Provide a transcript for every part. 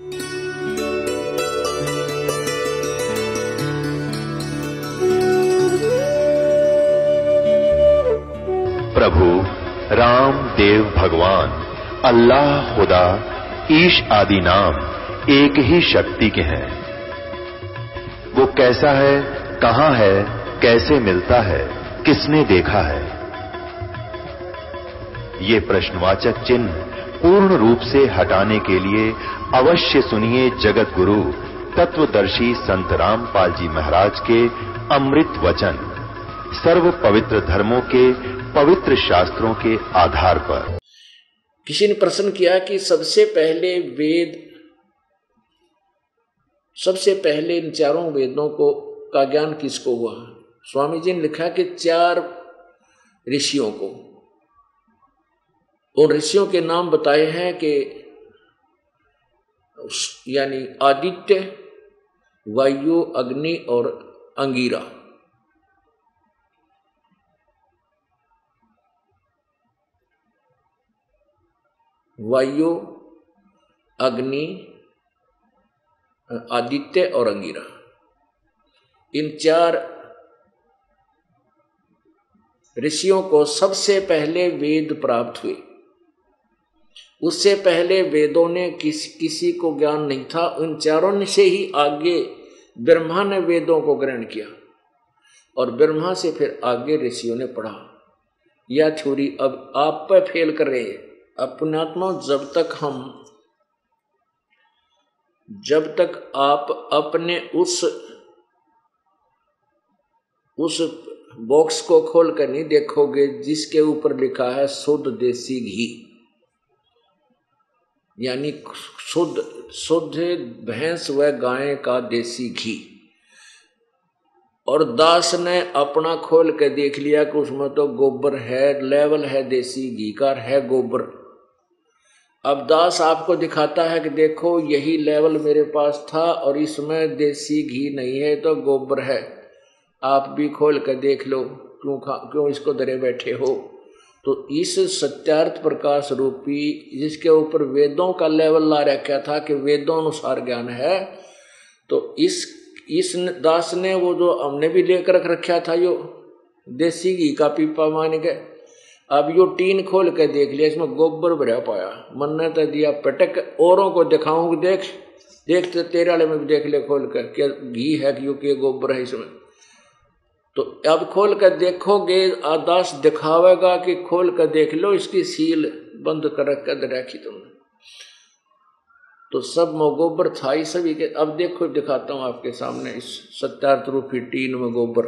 प्रभु, राम, देव, भगवान, अल्लाह, खुदा, ईश आदि नाम एक ही शक्ति के हैं। वो कैसा है, कहाँ है, कैसे मिलता है, किसने देखा है? ये प्रश्नवाचक चिन्ह पूर्ण रूप से हटाने के लिए अवश्य सुनिए जगत गुरु तत्वदर्शी संत रामपाल जी महाराज के अमृत वचन सर्व पवित्र धर्मों के पवित्र शास्त्रों के आधार पर। किसी ने प्रश्न किया कि सबसे पहले वेद, सबसे पहले इन चारों वेदों को, का ज्ञान किसको हुआ? स्वामी जी ने लिखा कि चार ऋषियों को। उन ऋषियों के नाम बताए हैं कि यानी आदित्य, वायु, अग्नि और अंगीरा। वायु, अग्नि, आदित्य और अंगीरा। इन चार ऋषियों को सबसे पहले वेद प्राप्त हुए। उससे पहले वेदों ने किस, किसी को ज्ञान नहीं था। उन चारों से ही आगे ब्रह्मा ने वेदों को ग्रहण किया और ब्रह्मा से फिर आगे ऋषियों ने पढ़ा। यह थ्योरी अब आप पर फेल कर रहे अपनात्मा, जब तक हम, जब तक आप अपने उस उस बॉक्स को खोल कर नहीं देखोगे, जिसके ऊपर लिखा है, शुद्ध देसी घी। यानी शुद्ध शुद्ध भैंस व गाय का देसी घी। और दास ने अपना खोल के देख लिया कि उसमें तो गोबर है, लेवल है देसी घी का है गोबर। अब दास आपको दिखाता है कि देखो, यही लेवल मेरे पास था और इसमें देसी घी नहीं है तो गोबर है। आप भी खोल कर देख लो, क्यों खा, क्यों इसको दरे बैठे हो? तो इस सत्यार्थ प्रकाश रूपी जिसके ऊपर वेदों का लेवल ला रखा था कि वेदों अनुसार ज्ञान है तो इस इस दास ने वो जो हमने भी लेकर रख रखा था यो देसी घी का पीपा मान गए अब यो टीन खोल के देख लिया, इसमें गोबर भरा पाया। मन ने तो दिया, पटक, औरों को दिखाऊँ, देख देख तो तेरे में भी देख ले खोल कर क्या घी है कि यो के गोबर है इसमें। तो अब खोल कर देखोगे, आदास दिखावेगा कि खोल कर देख लो, इसकी सील बंद कर रखी तुमने। तो सब गोबर था ही सभी के। अब देखो, दिखाता हूँ आपके सामने इस सत्यार्थ रूपी टीन में गोबर।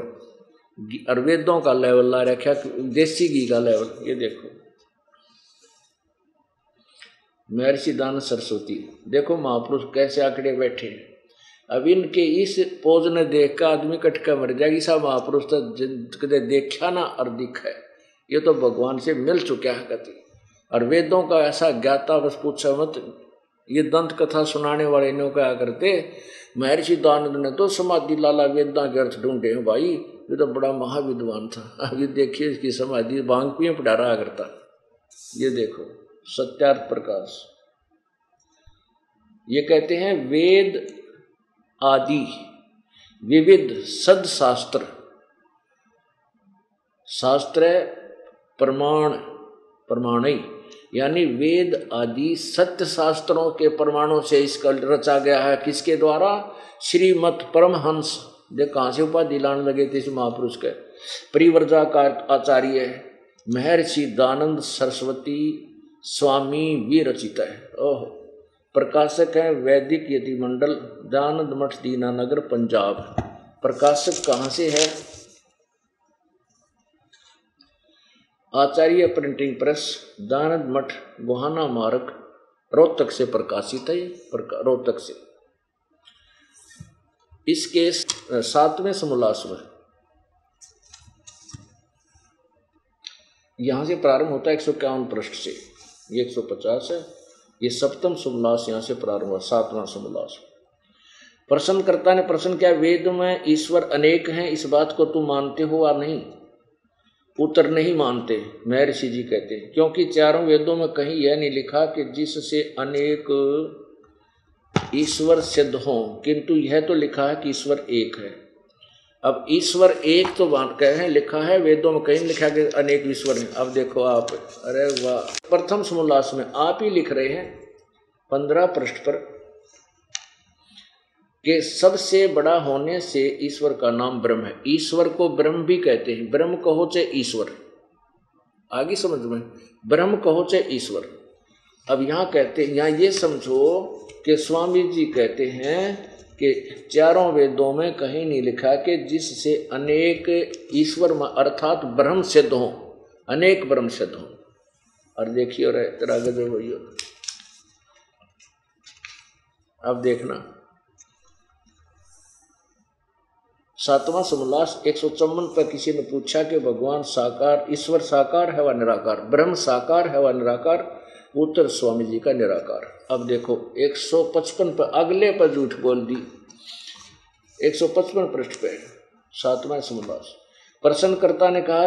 और का लेवल ला रखा देसी घी का लेवल ये देखो। महर्षि दान सरस्वती देखो महापुरुष कैसे आंकड़े बैठे हैं। अब इनके इस पोज ने देख कर आदमी कटका मर जाएगी, सब महापुरुष तो कदे देखा ना और दिखा। है ये तो भगवान से मिल चुका है कति। और वेदों का ऐसा ज्ञाता बस पूछा मत, ये दंत कथा सुनाने वाले ने क्या करते? महर्षि दानंद ने तो समाधि लाला वेदा के अर्थ ढूंढे हैं, भाई। ये तो बड़ा महाविद्वान था। अभी देखिए इसकी समाधि बांग पे पढ़ा रहा करता। ये देखो, सत्यार्थ प्रकाश। ये कहते हैं, वेद आदि विविध सद शास्त्र प्रमाण प्रमाणी यानी वेद आदि सत्य शास्त्रों के प्रमाणों से इसका रचा गया है। किसके द्वारा? श्रीमत परमहंस। देख, कहाँ से उपाधि लाने लगे थे इस महापुरुष के? परिवर्जा का आचार्य महर्षि दानंद सरस्वती स्वामी विरचित है। ओह। प्रकाशक है वैदिक यति मंडल दानंद मठ दीना नगर पंजाब। प्रकाशक कहाँ से है? आचार्य प्रिंटिंग प्रेस, दानंद मठ, गोहाना मार्ग। रोहतक से प्रकाशित है रोहतक से। इसके सातवें समोल्लास में यहाँ से प्रारंभ होता है एक सौ इक्यावन पृष्ठ से। ये एक सौ पचास है। ये सप्तम समोल्लास यहाँ से प्रारंभ हुआ, सातवां समोल्लास प्रश्नकर्ता ने प्रश्न किया वेद में ईश्वर अनेक हैं, इस बात को तुम मानते हो या नहीं? उत्तर नहीं मानते, महर्षि जी कहते हैं। क्योंकि चारों वेदों में कहीं यह नहीं लिखा कि जिससे अनेक ईश्वर सिद्ध हो, किंतु यह तो लिखा है कि ईश्वर एक है। अब ईश्वर एक तो बात कहे हैं, लिखा है, वेदों में कहीं लिखा कि अनेक ईश्वर हैं। अब देखो आप, अरे वाह। प्रथम समोल्लास में आप ही लिख रहे हैं, पंद्रह पृष्ठ पर, कि सबसे बड़ा होने से ईश्वर का नाम ब्रह्म है। ईश्वर को ब्रह्म भी कहते हैं। ब्रह्म कहो चाहे ईश्वर। आगे समझ में? ब्रह्म कहो चाहे ईश्वर। अब यहाँ कहते हैं, यहाँ ये समझो कि स्वामी जी कहते हैं कि चारों वेदों में कहीं नहीं लिखा कि जिससे अनेक ईश्वर अर्थात ब्रह्म सिद्ध हो। अनेक ब्रह्म सिद्ध हो। और देखिए और तेरा गजब भैया अब देखना। सातवां समोल्लास एक सौ चौवन पर किसी ने पूछा कि भगवान साकार, ईश्वर साकार है व निराकार? ब्रह्म साकार है व निराकार? उत्तर स्वामी जी का निराकार। अब देखो 155 पर अगले पर झूठ बोल दी। 155 पृष्ठ पे सातवां समोल्लास प्रश्नकर्ता ने कहा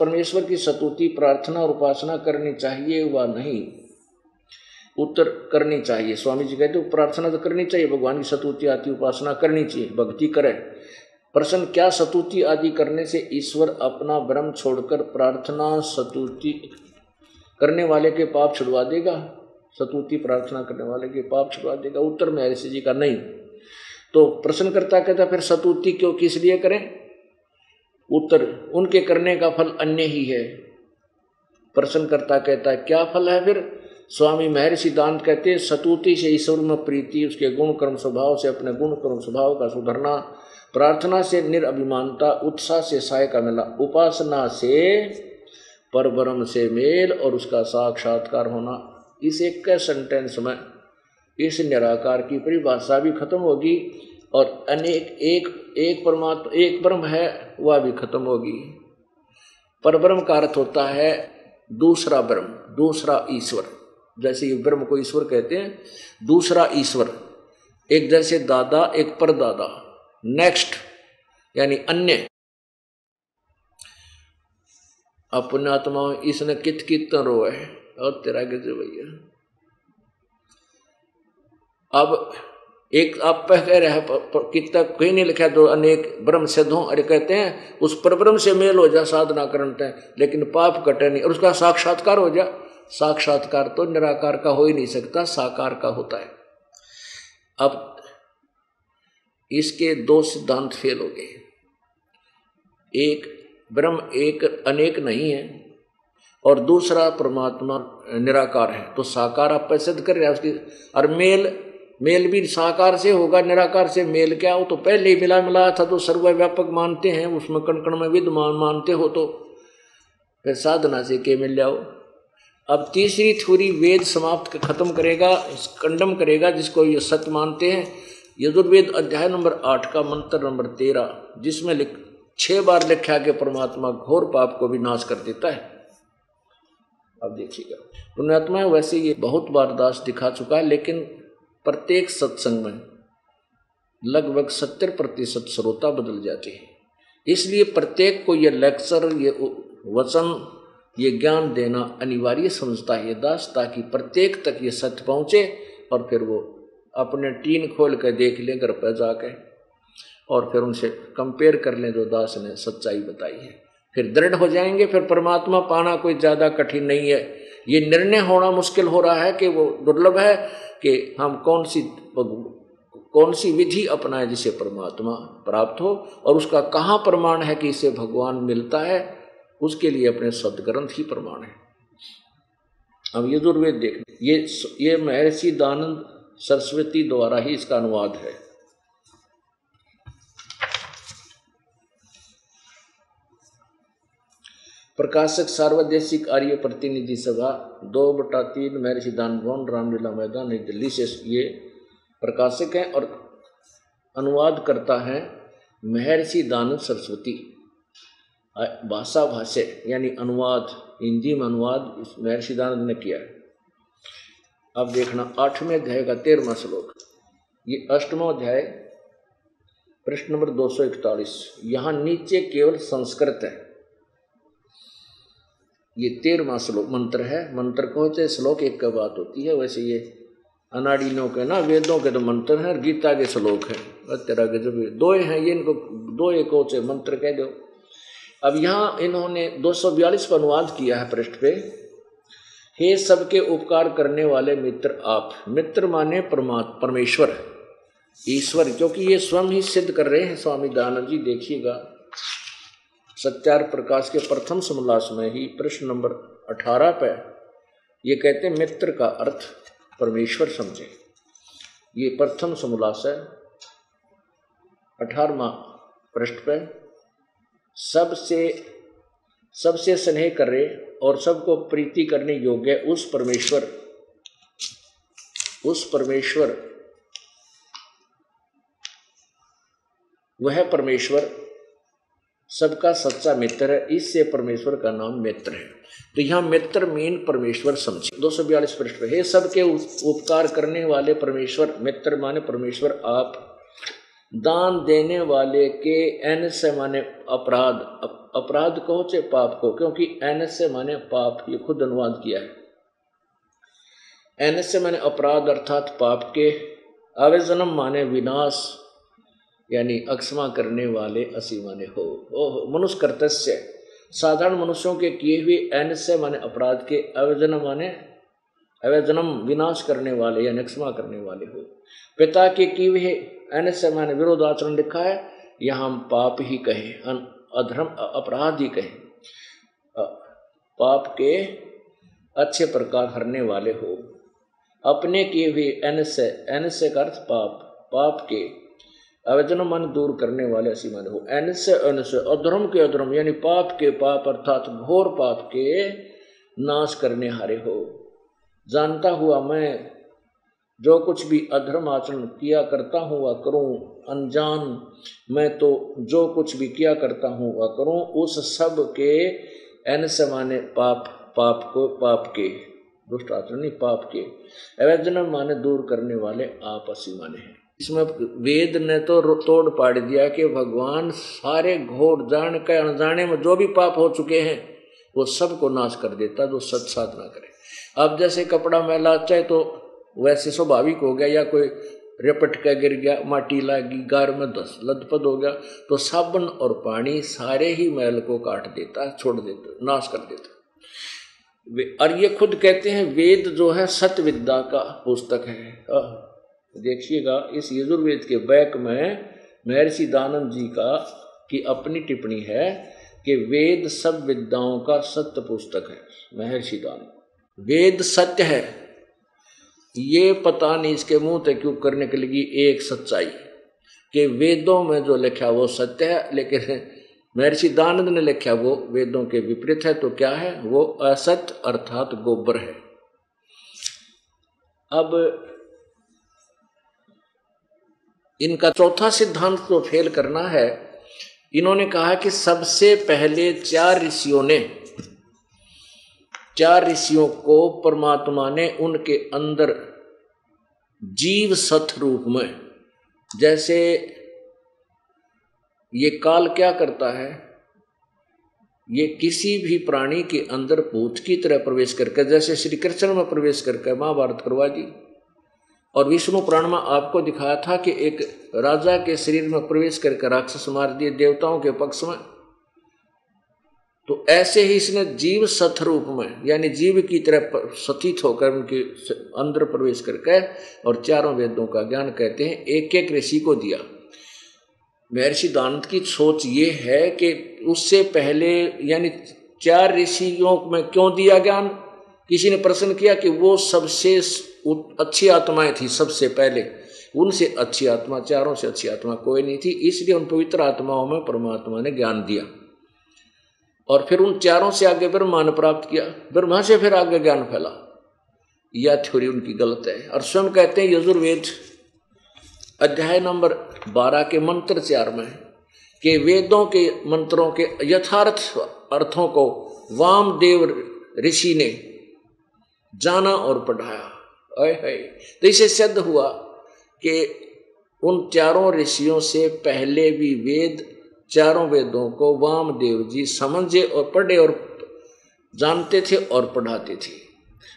परमेश्वर की सतुति, प्रार्थना और उपासना करनी चाहिए व नहीं? उत्तर, करनी चाहिए। स्वामी जी कहते प्रार्थना तो करनी चाहिए, भगवान की सतुति आती उपासना करनी चाहिए, भक्ति करे। प्रश्न क्या सतुति आदि करने से ईश्वर अपना ब्रह्म छोड़कर प्रार्थना सतुति करने वाले के पाप छुड़वा देगा? सतुति प्रार्थना करने वाले के पाप छुड़वा देगा। उत्तर में ऋषि जी का नहीं। तो प्रश्न करता कहता, फिर सतुति क्यों किस लिए करें? उत्तर, उनके करने का फल अन्य ही है। प्रश्न करता कहता, क्या फल है फिर? स्वामी महर्षि दांत कहते हैं सतुति से ईश्वर में प्रीति, उसके गुण कर्म स्वभाव से अपने गुण कर्म स्वभाव का सुधरना, प्रार्थना से निरअभिमानता उत्साह से सहाय का मिला, उपासना से पर ब्रह्म से मेल और उसका साक्षात्कार होना। इस एक सेंटेंस में इस निराकार की परिभाषा भी खत्म होगी और अनेक एक एक परमात्मा, एक ब्रह्म है, वह भी खत्म होगी। पर ब्रह्म का अर्थ होता है दूसरा ब्रह्म, दूसरा ईश्वर। जैसे ये ब्रह्म को ईश्वर कहते हैं, दूसरा ईश्वर। एक जैसे दादा, एक परदादा। नेक्स्ट यानी अन्य। अपने आत्मा इसने कित कित रो है? और तेरा गज भैया। अब एक आप कह रहे हैं कितना कहीं नहीं लिखा तो अनेक ब्रह्म सिद्ध, अरे कहते हैं, उस पर ब्रह्म से मेल हो जा, साधना करते हैं लेकिन पाप कटे नहीं, और उसका साक्षात्कार हो जा। साक्षात्कार तो निराकार का हो ही नहीं सकता, साकार का होता है। अब इसके दो सिद्धांत फेल हो गए। एक, ब्रह्म एक, अनेक नहीं है और दूसरा परमात्मा निराकार है। तो साकार आप सिद्ध कर रहे हैं, उसकी और मेल मेल भी साकार से होगा, निराकार से मेल क्या हो? तो पहले ही मिला मिलाया था तो सर्वव्यापक मानते हैं, उसमें कण कण में विद्यमान मानते हो तो। फिर साधना से के मिल जाओ। अब तीसरी थोड़ी वेद समाप्त खत्म करेगा कंडम करेगा, जिसको ये सत्य मानते हैं। यजुर्वेद अध्याय नंबर आठ का मंत्र नंबर तेरह, जिसमें लिख छह बार लिखा कि परमात्मा घोर पाप को भी नाश कर देता है। अब देखिएगा। पुण्यात्मा वैसे ये बहुत बार दास दिखा चुका है, लेकिन प्रत्येक सत्संग में लगभग सत्तर प्रतिशत श्रोता बदल जाते हैं। इसलिए प्रत्येक को ये लेक्चर, ये वचन, ये ज्ञान देना अनिवार्य समझता है दास, ताकि प्रत्येक तक ये सत्य पहुँचे और फिर वो अपने टीन खोल कर देख लें, घर पर जाके और फिर उनसे कंपेयर कर लें जो दास ने सच्चाई बताई है। फिर दृढ़ हो जाएँगे, फिर परमात्मा पाना कोई ज़्यादा कठिन नहीं है। ये निर्णय होना मुश्किल हो रहा है कि वो दुर्लभ है कि हम कौन सी कौन सी विधि अपनाएँ जिसे परमात्मा प्राप्त हो और उसका कहाँ प्रमाण है कि इसे भगवान मिलता है, उसके लिए अपने सदग्रंथ ही प्रमाण है। अब यजुर्वेद देख, ये ये महर्षि दानंद सरस्वती द्वारा ही इसका अनुवाद है। प्रकाशक सार्वदेशिक आर्य प्रतिनिधि सभा, दो बटा तीन महर्षि दान भवन, रामलीला मैदान, नई दिल्ली से ये प्रकाशक हैं और अनुवाद करता है महर्षि दानंद सरस्वती। भाषा भाष्य यानी अनुवाद, हिंदी में अनुवाद महर्षि दानंद ने किया है। अब देखना आठवें अध्याय का तेरहवा श्लोक। ये अष्टमो अध्याय, प्रश्न नंबर दो सौ इकतालीस। यहाँ नीचे केवल संस्कृत है। ये तेरहवा श्लोक, मंत्र है। मंत्र को श्लोक एक का बात होती है, वैसे ये अनाड़िनों के ना, वेदों के तो मंत्र हैं गीता के श्लोक हैं। तेरा के जब दो हैं, ये इनको दो एक से? मंत्र कह दो। अब यहाँ इन्होंने 242 पर अनुवाद किया है पृष्ठ पे। हे सबके उपकार करने वाले मित्र आप। मित्र माने परमा परमेश्वर। ईश्वर, क्योंकि ये स्वयं ही सिद्ध कर रहे हैं, स्वामी दयानंद जी, देखिएगा। सत्यार प्रकाश के प्रथम समलास में ही प्रश्न नंबर अठारह पे ये कहते हैं, मित्र का अर्थ परमेश्वर समझे। ये प्रथम समोल्लास है। अठारवा पृष्ठ पे सबसे सबसे स्नेह करे और सबको प्रीति करने योग्य उस परमेश्वर उस परमेश्वर, वह परमेश्वर सबका सच्चा मित्र है, इससे परमेश्वर का नाम मित्र है। तो यहाँ मित्र मीन परमेश्वर समझे। दो सौ बयालीस पृष्ठ हे सबके उपकार करने वाले परमेश्वर, मित्र माने परमेश्वर आप, दान देने वाले के एन से माने अपराध अपराध कहो चे पाप को, क्योंकि एन से माने पाप, ये खुद अनुवाद किया है। एन से माने अपराध अर्थात पाप के अवेजनम माने विनाश यानी अक्षमा करने वाले असीमाने हो। ओह मनुष्य कर्तस्य साधारण मनुष्यों के किए हुए एन से माने अपराध के अवजन माने अवजनम विनाश करने वाले या नक्षमा करने वाले हो। पिता के किए हुए एन से माने विरोधाचरण लिखा है या हम पाप ही कहें अधर्म अपराध ही कहें। पाप के अच्छे प्रकार हरने वाले हो। अपने किए हुए एन से का अर्थ पाप पाप के अवचन मन दूर करने वाले ऐसी मन हो। एन से अन से अधर्म के अधर्म, यानी पाप के पाप अर्थात घोर पाप के नाश करने हारे हो। जानता हुआ मैं जो कुछ भी अधर्म आचरण किया करता हूँ, वह करूँ। अनजान मैं तो जो कुछ भी किया करता हूँ, वह करूँ। उस सब के एन से माने पाप पाप को, पाप के, दुष्ट आचरण पाप के। अवैधन माने दूर करने वाले आप असी माने हैं। इसमें वेद ने तो तोड़ पाड़ दिया कि भगवान सारे घोर जान के अनजाने में जो भी पाप हो चुके हैं, वो सबको नाश कर देता, जो सत साधना करे। अब जैसे कपड़ा मैला चाहे तो वैसे स्वाभाविक हो गया, या कोई रेपट का गिर गया, माटी लागी, गार में दस लदपद हो गया तो साबुन और पानी सारे ही मैल को काट देता, छोड़ देता, नाश कर देता। और ये खुद कहते हैं, वेद जो है सत्य विद्या का पुस्तक है। देखिएगा, इस यजुर्वेद के बैक में महर्षि दानंद जी का की अपनी टिप्पणी है कि वेद सब विद्याओं का सत्य पुस्तक है महर्षि दानंद वेद सत्य है। ये पता नहीं इसके मुँह तक क्यों करने के लिए एक सच्चाई कि वेदों में जो लिखा वो सत्य है, लेकिन महर्षि दानंद ने लिखा वो वेदों के विपरीत है तो क्या है? वो असत्य अर्थात गोबर है। अब इनका चौथा सिद्धांत तो फेल करना है। इन्होंने कहा कि सबसे पहले चार ऋषियों ने, चार ऋषियों को परमात्मा ने उनके अंदर जीव सथ रूप में, जैसे ये काल क्या करता है, ये किसी भी प्राणी के अंदर भूत की तरह प्रवेश करके, जैसे श्री कृष्ण में प्रवेश करके, महाभारत करवा दी। और विष्णु पुराण में आपको दिखाया था कि एक राजा के शरीर में प्रवेश करके राक्षस मार दिए देवताओं के पक्ष में। तो ऐसे ही इसने जीव सथ रूप में, यानी जीव की तरह सथित होकर उनके अंदर प्रवेश करके और चारों वेदों का ज्ञान कहते हैं एक एक ऋषि को दिया। महर्षि दानंद की सोच ये है कि उससे पहले, यानी चार ऋषियों में क्यों दिया ज्ञान? किसी ने प्रश्न किया कि वो सबसे अच्छी आत्माएँ थी सबसे पहले। उनसे अच्छी आत्मा, चारों से अच्छी आत्मा कोई नहीं थी, इसलिए उन पवित्र आत्माओं में परमात्मा ने ज्ञान दिया। और फिर उन चारों से आगे ब्रह्मा ने प्राप्त किया। ब्रह्मा से फिर आगे ज्ञान फैला। यह थ्योरी उनकी गलत है। और स्वयं कहते हैं, यजुर्वेद, अध्याय नंबर बारह के मंत्र चार में कि वेदों के मंत्रों के यथार्थ अर्थों को वामदेव ऋषि ने जाना और पढ़ाया। है तो इसे सिद्ध हुआ कि उन चारों ऋषियों से पहले भी वेद, चारों वेदों को वामदेव जी समझे और पढ़े और जानते थे और पढ़ाते थे।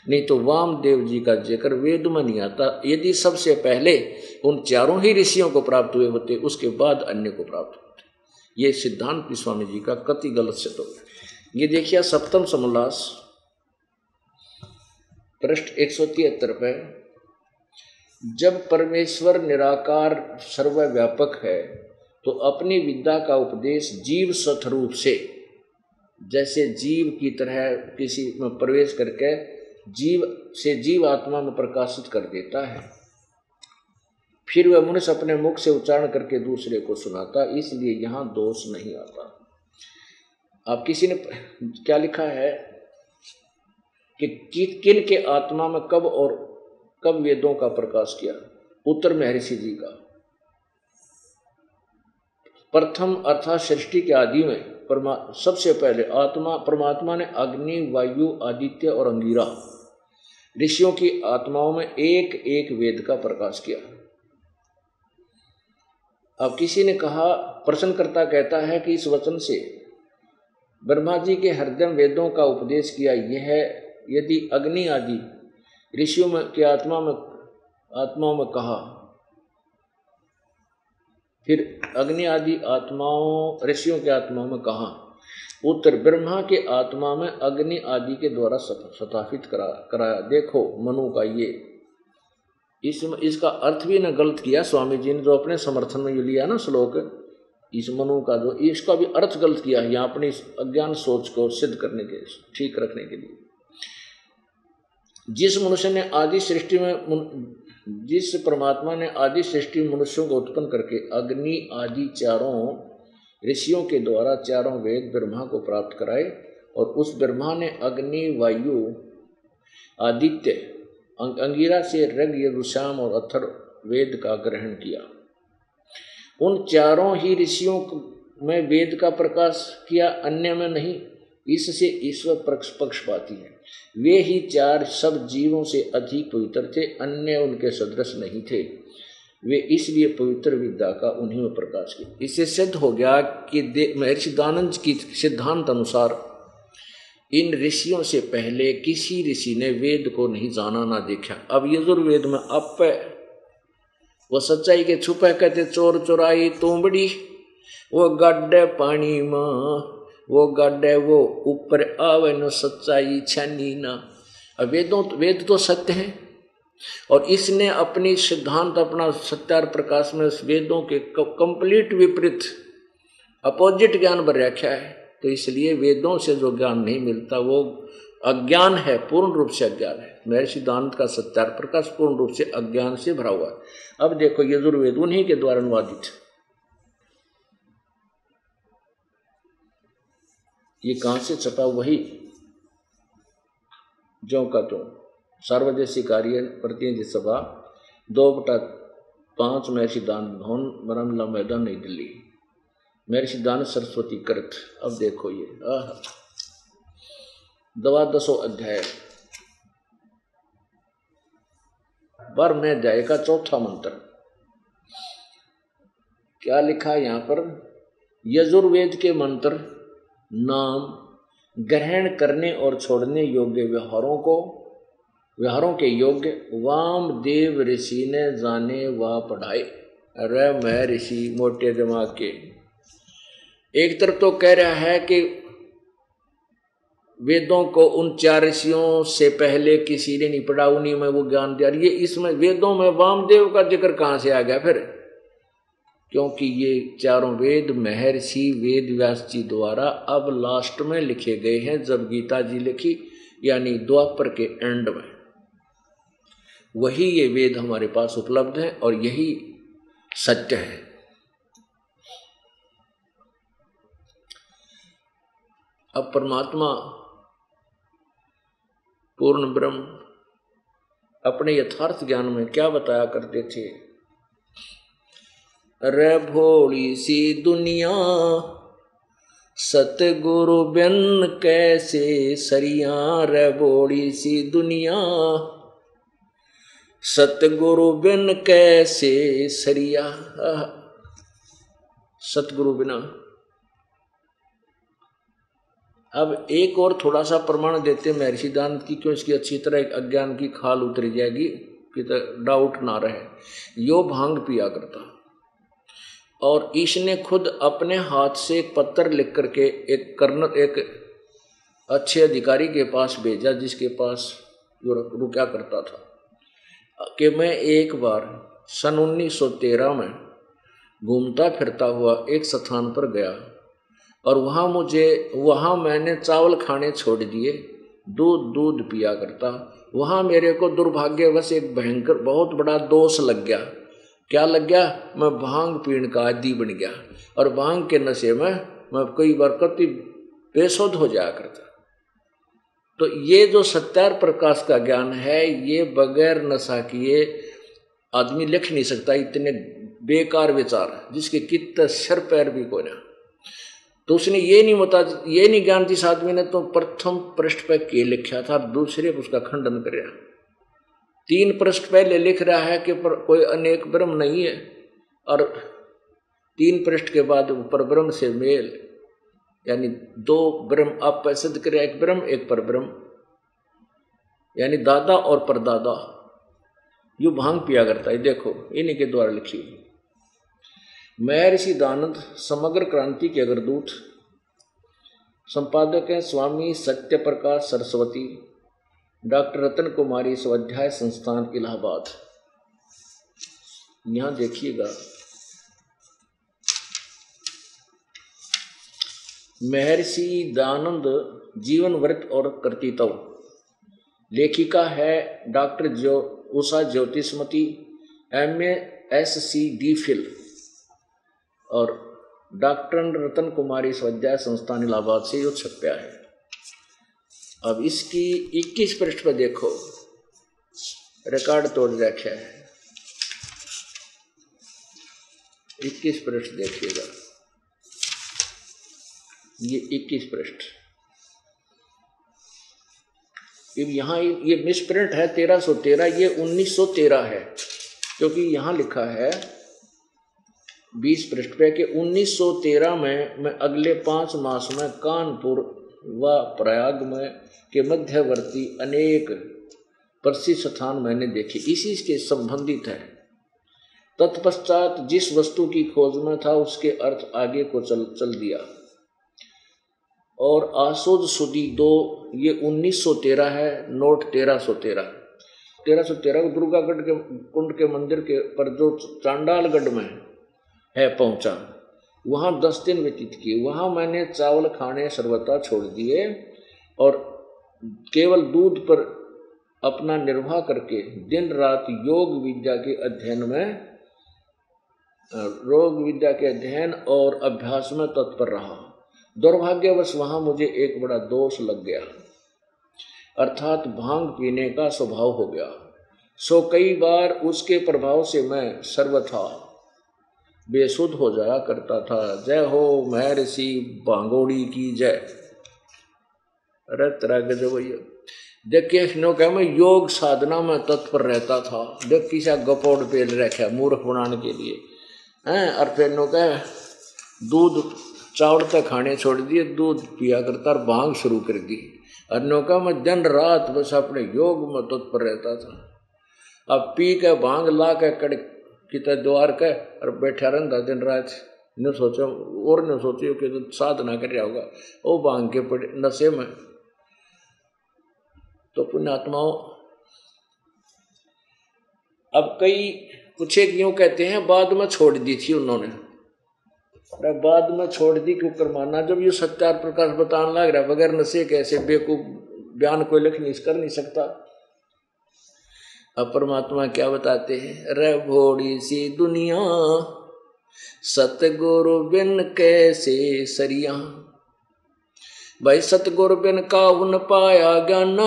नहीं तो वामदेव जी का ज़िक्र वेद में नहीं आता। यदि सबसे पहले उन चारों ही ऋषियों को प्राप्त हुए होते, उसके बाद अन्य को प्राप्त होते। ये सिद्धांत स्वामी जी का कति गलत सिद्ध हो गया। ये देखिए सप्तम समोल्लास। पृष्ठ एक सौ तिहत्तर पे जब परमेश्वर निराकार सर्वव्यापक है तो अपनी विद्या का उपदेश जीव सथरूप से, जैसे जीव की तरह किसी में प्रवेश करके जीव से जीव आत्मा में प्रकाशित कर देता है। फिर वह मनुष्य अपने मुख से उच्चारण करके दूसरे को सुनाता, इसलिए यहाँ दोष नहीं आता। आप किसी ने क्या लिखा है? कि किन के आत्मा में कब और कब वेदों का प्रकाश किया? उत्तर महर्षि जी का। प्रथम अर्थात सृष्टि के आदि में परमा, सबसे पहले आत्मा, परमात्मा ने अग्नि, वायु, आदित्य और अंगीरा, ऋषियों की आत्माओं में एक एक वेद का प्रकाश किया। अब किसी ने कहा प्रश्नकर्ता कहता है कि इस वचन से ब्रह्मा जी के हृदय वेदों का उपदेश किया यह यदि अग्नि आदि ऋषियों में, के आत्मा में, आत्माओं में कहा, फिर अग्नि आदि आत्माओं, ऋषियों के आत्माओं में कहा, उत्तर, ब्रह्मा के आत्मा में अग्नि आदि के द्वारा स्थापित करा, कराया। देखो, मनु का ये। इस, इसका अर्थ भी ना गलत किया स्वामी जी ने जो अपने समर्थन में लिया ना श्लोक। इस मनु का जो, इसका भी अर्थ गलत किया यहाँ अपनी अज्ञान सोच को सिद्ध करने के, ठीक रखने के लिए। जिस मनुष्य ने आदि सृष्टि में जिस परमात्मा ने आदि सृष्टि मनुष्यों को उत्पन्न करके अग्नि आदि चारों ऋषियों के द्वारा चारों वेद ब्रह्मा को प्राप्त कराए और उस ब्रह्मा ने अग्नि, वायु, आदित्य अंगिरा से रग यगुशाम और अथर वेद का ग्रहण किया। उन चारों ही ऋषियों में वेद का प्रकाश किया, अन्य में नहीं। इससे ईश्वर पक्षपाती है। वे ही चार सब जीवों से अधिक पवित्र थे, अन्य उनके सदृश नहीं थे। वे इसलिए पवित्र विद्या का उन्हीं में प्रकाश किया। इससे सिद्ध हो गया कि महर्षि दानंद की सिद्धांत अनुसार इन ऋषियों से पहले किसी ऋषि ने वेद को नहीं जाना, ना देखा। अब यजुर्वेद में अप वो सच्चाई के छुपे कहते, चोर चोराई तोमड़ी वो गड्ढे पानी में वो गड्ढे वो ऊपर आवे न सच्चाई छनी न। वेदों वेद तो सत्य है। और इसने अपनी सिद्धांत, अपना सत्यार प्रकाश में वेदों के कंप्लीट विपरीत अपोजिट ज्ञान पर रखा है। तो इसलिए वेदों से जो ज्ञान नहीं मिलता, वो अज्ञान है, पूर्ण रूप से अज्ञान है। मेरे सिद्धांत का सत्यार प्रकाश पूर्ण रूप से अज्ञान से भरा हुआ है। अब देखो, यजुर्वेद उन्हीं के द्वारा अनुवादित ये कहाँ से छपा वही जो का तो सार्वजनिक कार्य प्रतिनिधि सभा, दो बटा पाँच महर्षि दान भवन बरामला मैदान, नई दिल्ली। महर्षि दान सरस्वती कृत अब देखो ये। आह। दवा दसो अध्याय। बर में अध्याय का चौथा मंत्र। क्या लिखा है यहाँ पर? यजुर्वेद के मंत्र नाम ग्रहण करने और छोड़ने योग्य व्यवहारों को, व्यवहारों के योग्य वाम देव ऋषि ने जाने व पढ़ाए। अरे मैं ऋषि, मोटे दिमाग के। एक तरफ़ तो कह रहा है कि वेदों को उन चार ऋषियों से पहले किसी ने नहीं पढ़ा, उन्हीं में वो ज्ञान दिया। ये इसमें वेदों में वामदेव का ज़िक्र कहाँ से आ गया फिर? क्योंकि ये चारों वेद महर्षि वेद व्यास जी द्वारा अब लास्ट में लिखे गए हैं, जब गीता जी लिखी, यानी द्वापर के एंड में। वही ये वेद हमारे पास उपलब्ध है और यही सत्य है। अब परमात्मा, पूर्ण ब्रह्म, अपने यथार्थ ज्ञान में क्या बताया करते थे? रे भोली सी दुनिया सतगुरु बिन कैसे सरिया रे भोली सी दुनिया सतगुरु बिन कैसे सरिया सतगुरु बिना अब एक और थोड़ा सा प्रमाण देते महर्षि दानंद की क्यों इसकी अच्छी तरह एक अज्ञान की खाल उतरी जाएगी कि डाउट ना रहे यो भाँग पिया करता और ईश ने खुद अपने हाथ से एक पत्र लिख करके एक कर्नल एक अच्छे अधिकारी के पास भेजा, जिसके पास जो रुका करता था। कि मैं एक बार सन 1913 में घूमता फिरता हुआ एक स्थान पर गया और वहाँ मुझे, वहाँ मैंने चावल खाने छोड़ दिए, दूध दूध पिया करता। वहाँ मेरे को दुर्भाग्यवश एक भयंकर, बहुत बड़ा दोष लग गया। क्या लग गया? मैं भाँग पीण का आदि बन गया। और भाँग के नशे में मैं कई बार कति बेसुध हो जाया करता। तो ये जो सत्यार प्रकाश का ज्ञान है, ये बगैर नशा किए आदमी लिख नहीं सकता, इतने बेकार विचार जिसके कितने सर पैर भी को ना। तो उसने ये नहीं बता ये नहीं ज्ञान जिस आदमी ने तो प्रथम पृष्ठ पर के लिखा था, दूसरे उसका खंडन कर तीन पृष्ठ पहले लिख रहा है कि पर कोई अनेक ब्रह्म नहीं है, और तीन पृष्ठ के बाद पर ब्रह्म से मेल, यानी दो ब्रह्म आप सिद्ध करें, एक ब्रह्म, एक पर ब्रह्म, यानी दादा और परदादा यू भाँग पिया करता है, देखो, इन्हीं के द्वारा लिखी महर्षि दानंद, समग्र क्रांति के अग्रदूत, संपादक हैं स्वामी सत्य प्रकाश सरस्वती। डॉक्टर रतन कुमारी स्वाध्याय संस्थान इलाहाबाद। यहाँ देखिएगा। महर्षि दानंद जीवन व्रत और कर्तित्व। लेखिका है डॉक्टर जो Usha Jyotishmati, M S C D Phil. और डॉक्टर रतन कुमारी स्वाध्याय संस्थान इलाहाबाद से यो छप्या है। अब इसकी 21 पृष्ठ पर देखो। रिकॉर्ड तोड़ रखा है। 21 पृष्ठ देखिएगा। ये 21 पृष्ठ। यहाँ ये मिस मिसप्रिंट है 1313 ये 1913 है, क्योंकि यहाँ लिखा है 20 पृष्ठ पे कि 1913 में, मैं अगले पाँच मास में कानपुर व प्रयाग में के मध्यवर्ती अनेक प्रसिद्ध स्थान मैंने देखे। इसी के संबंधित है। तत्पश्चात जिस वस्तु की खोज में था, उसके अर्थ आगे को चल चल दिया। और आसोद सुदी दो, ये 1913 है, नोट 1313 1313 को दुर्गागढ़ के, कुंड के मंदिर के पर जो चांडालगढ़ में है पहुँचा। वहाँ दस दिन व्यतीत किए, वहाँ मैंने चावल खाने सर्वता छोड़ दिए और केवल दूध पर अपना निर्वाह करके दिन रात योग विद्या के अध्ययन में रोग विद्या के अध्ययन और अभ्यास में तत्पर रहा। दुर्भाग्यवश वहाँ मुझे एक बड़ा दोष लग गया। अर्थात भाँग पीने का स्वभाव हो गया। सो कई बार उसके प्रभाव से मैं सर्वथा बेसुध हो जाया करता था। जय हो महर्षि भांगोड़ी की जय। अरे गजब भैया देखिए नो कह, मैं योग साधना में तत्पर रहता था। देख किसा गपोड़ पेल रखा मूर्ख बनाने के लिए। हैं? और फिर नो कह, दूध चावल तक खाने छोड़ दिए, दूध पिया करता और भाँग शुरू कर दी। और नौका में दिन रात बस अपने योग में तत्पर रहता था। अब पी के भाँग ला के कड़ कित द्वार के और बैठा रहता दिन रात। न सोचो, और न सोचो कि तो साधना कर रहा होगा। वो भाँग के पड़े, नशे में। तो पुण्यात्माओं, अब कई कुछ एक यूँ कहते हैं, बाद में छोड़ दी थी उन्होंने। बाद में छोड़ दी, क्यों कर मानना जब ये सत्यार प्रकाश बताने लग रहा बगैर नशे कैसे बेकूफ बयान कोई लिख नहीं कर नहीं सकता। अब परमात्मा क्या बताते हैं? रे भोड़ी सी दुनिया, सतगुरु बिन कैसे सरिया? भाई सतगुरु बिन का उन पाया ज्ञान,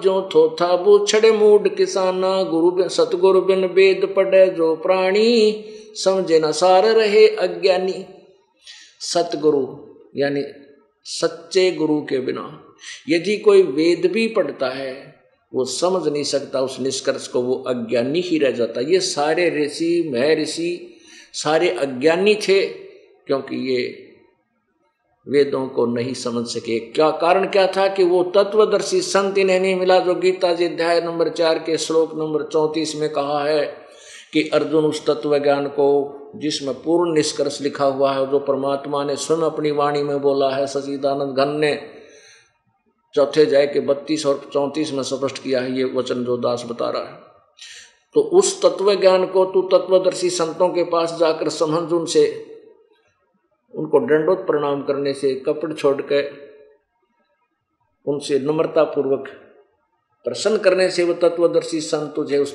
जो थो था बूछड़े मूड किसाना। गुरु बिन, सतगुरु बिन वेद पढ़े जो प्राणी, समझे न सार रहे अज्ञानी। सतगुरु, यानी सच्चे गुरु के बिना। यदि कोई वेद भी पढ़ता है वो समझ नहीं सकता, उस निष्कर्ष को वो अज्ञानी ही रह जाता। ये सारे ऋषि मह ऋषि सारे अज्ञानी थे, क्योंकि ये वेदों को नहीं समझ सके। क्या कारण क्या था कि वो तत्वदर्शी संत इन्हें नहीं मिला जो गीता जी अध्याय नंबर चार के श्लोक नंबर चौंतीस में कहा है कि अर्जुन उस तत्व ज्ञान को, जिसमें पूर्ण निष्कर्ष लिखा हुआ है, जो परमात्मा ने स्वयं अपनी वाणी में बोला है सचिदानंद घन ने चौथे जाए के बत्तीस और चौंतीस में स्पष्ट किया है, ये वचन जो दास बता रहा है। तो उस तत्व ज्ञान को तू तत्वदर्शी संतों के पास जाकर समझ उनसे उनको दंडोत प्रणाम करने से कपड़ छोड़ के उनसे नम्रता पूर्वक प्रसन्न करने से वो तत्वदर्शी संत तुझे उस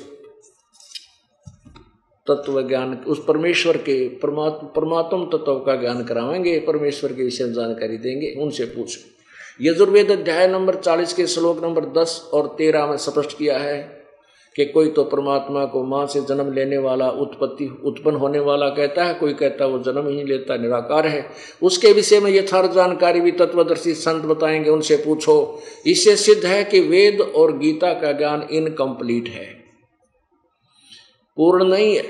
तत्व ज्ञान उस परमेश्वर के परमात्म परमात्म तत्व का ज्ञान करावेंगे, परमेश्वर के विषय जानकारी देंगे, उनसे पूछ। यजुर्वेद अध्याय नंबर चालीस के श्लोक नंबर दस और तेरह में स्पष्ट किया है कि कोई तो परमात्मा को माँ से जन्म लेने वाला उत्पत्ति, उत्पन्न होने वाला कहता है, कोई कहता है वो जन्म ही लेता, निराकार है। उसके विषय में यथार्थ जानकारी भी तत्वदर्शी संत बताएँगे, उनसे पूछो। इससे सिद्ध है कि वेद और गीता का ज्ञान इनकम्प्लीट है। पूर्ण नहीं है,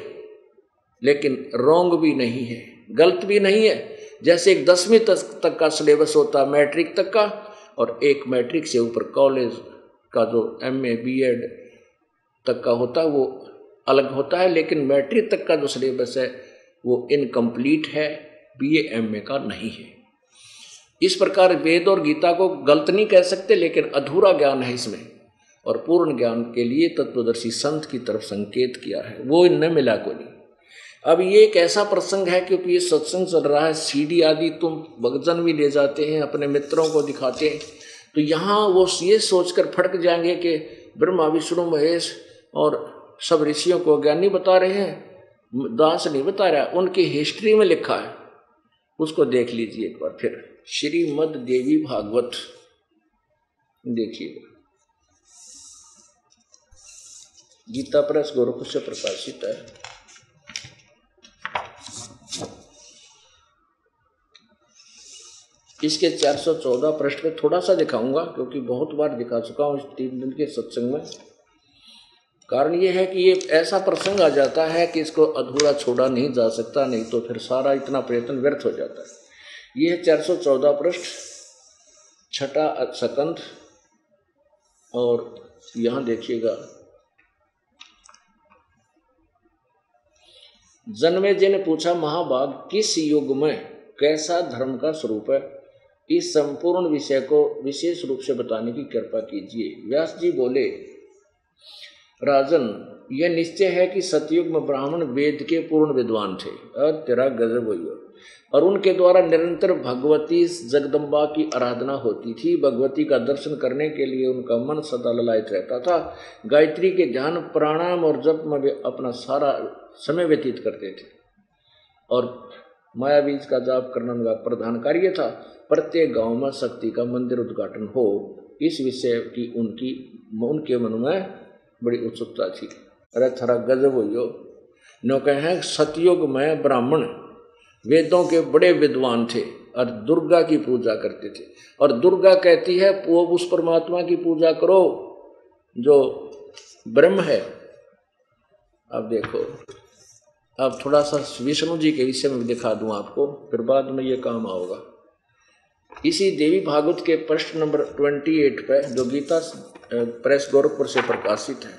लेकिन रोंग भी नहीं है, गलत भी नहीं है। जैसे एक दसवीं तक, तक का सिलेबस होता है मैट्रिक तक का और एक मैट्रिक से ऊपर कॉलेज का जो एम ए बी एड तक का होता है वो अलग होता है लेकिन मैट्रिक तक का जो सिलेबस है वो इनकम्प्लीट है बी एम ए का नहीं है। इस प्रकार वेद और गीता को गलत नहीं कह सकते लेकिन अधूरा ज्ञान है इसमें और पूर्ण ज्ञान के लिए तत्वदर्शी संत की तरफ़ संकेत किया है। वो इनमें मिला को नहीं। अब ये एक ऐसा प्रसंग है, क्योंकि ये सत्संग चल रहा है सीडी आदि तुम भगजन भी ले जाते हैं, अपने मित्रों को दिखाते हैं। तो यहाँ वो ये सोचकर फटक जाएँगे कि ब्रह्मा, विष्णु, महेश और सब ऋषियों को ज्ञानी बता रहे हैं, दास नहीं बता रहा, उनकी हिस्ट्री में लिखा है। उसको देख लीजिए एक बार फिर। श्रीमद देवी भागवत। देखिएगा गीता प्रेस गोरखपुर से प्रकाशित है। इसके 414 पृष्ठ पे थोड़ा सा दिखाऊँगा, क्योंकि बहुत बार दिखा चुका हूँ इस तीन दिन के सत्संग में। कारण ये है कि ये ऐसा प्रसंग आ जाता है कि इसको अधूरा छोड़ा नहीं जा सकता, नहीं तो फिर सारा इतना प्रयत्न व्यर्थ हो जाता है। ये है चार सौ चौदह पृष्ठ, छठा सकंद, और यहाँ देखिएगा। जन्मे जी ने पूछा महाभाग किस युग में कैसा धर्म का स्वरूप है? इस संपूर्ण विषय को विशेष रूप से बताने की कृपा कीजिए। व्यास जी बोले, राजन, यह निश्चय है कि सतयुग में ब्राह्मण वेद के पूर्ण विद्वान थे। और तेरा गजब हुई और उनके द्वारा निरंतर भगवती जगदम्बा की आराधना होती थी। भगवती का दर्शन करने के लिए उनका मन सदा ललायत रहता था। गायत्री के ध्यान प्राणायाम और जप में वे अपना सारा समय व्यतीत करते थे। और माया बीज का जाप करना उनका प्रधान कार्य था। प्रत्येक गाँव में शक्ति का मंदिर उद्घाटन हो, इस विषय की उनकी, उनके मन में बड़ी उत्सुकता थी। अरे थरा गजब हो नो कहे, सतयुग में ब्राह्मण वेदों के बड़े विद्वान थे और दुर्गा की पूजा करते थे। और दुर्गा कहती है वो उस परमात्मा की पूजा करो, जो ब्रह्म है। अब देखो अब थोड़ा सा विष्णु जी के विषय में दिखा दूँ आपको, फिर बाद में ये काम आओगा। इसी देवी भागवत के प्रश्न नंबर ट्वेंटी एट पे जो गीता प्रेस गोरखपुर से प्रकाशित है।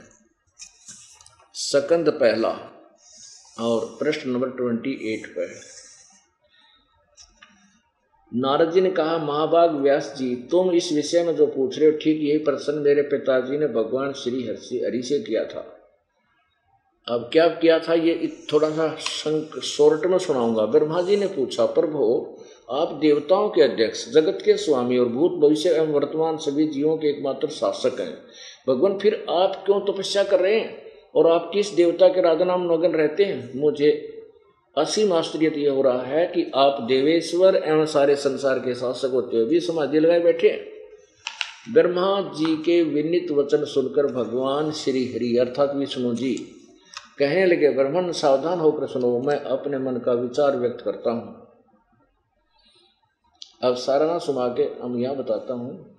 सकंद पहला और प्रश्न नंबर ट्वेंटी एट पर नारद जी ने कहा, महाभाग व्यास जी, तुम इस विषय में जो पूछ रहे हो, ठीक यही प्रश्न मेरे पिताजी ने भगवान श्री हरि से किया था। अब क्या किया था ये थोड़ा सा शोर्ट में सुनाऊँगा। ब्रह्मा जी ने पूछा, प्रभु, आप देवताओं के अध्यक्ष, जगत के स्वामी और भूत भविष्य एवं वर्तमान सभी जीवों के एकमात्र शासक हैं। भगवान, फिर आप क्यों तपस्या कर रहे हैं? और आप किस देवता के राधा नाम नगन रहते हैं? मुझे असीम आश्चर्य यह हो रहा है कि आप देवेश्वर एवं सारे संसार के शासक होते हुए भी समाधि लगाए बैठे हैं। ब्रह्मा जी के विनित वचन सुनकर भगवान श्री हरि, अर्थात विष्णु जी कहने लगे ब्रह्मण सावधान होकर सुनो, मैं अपने मन का विचार व्यक्त करता हूँ। अब सारा ना सुना के हम यहाँ बताता हूँ।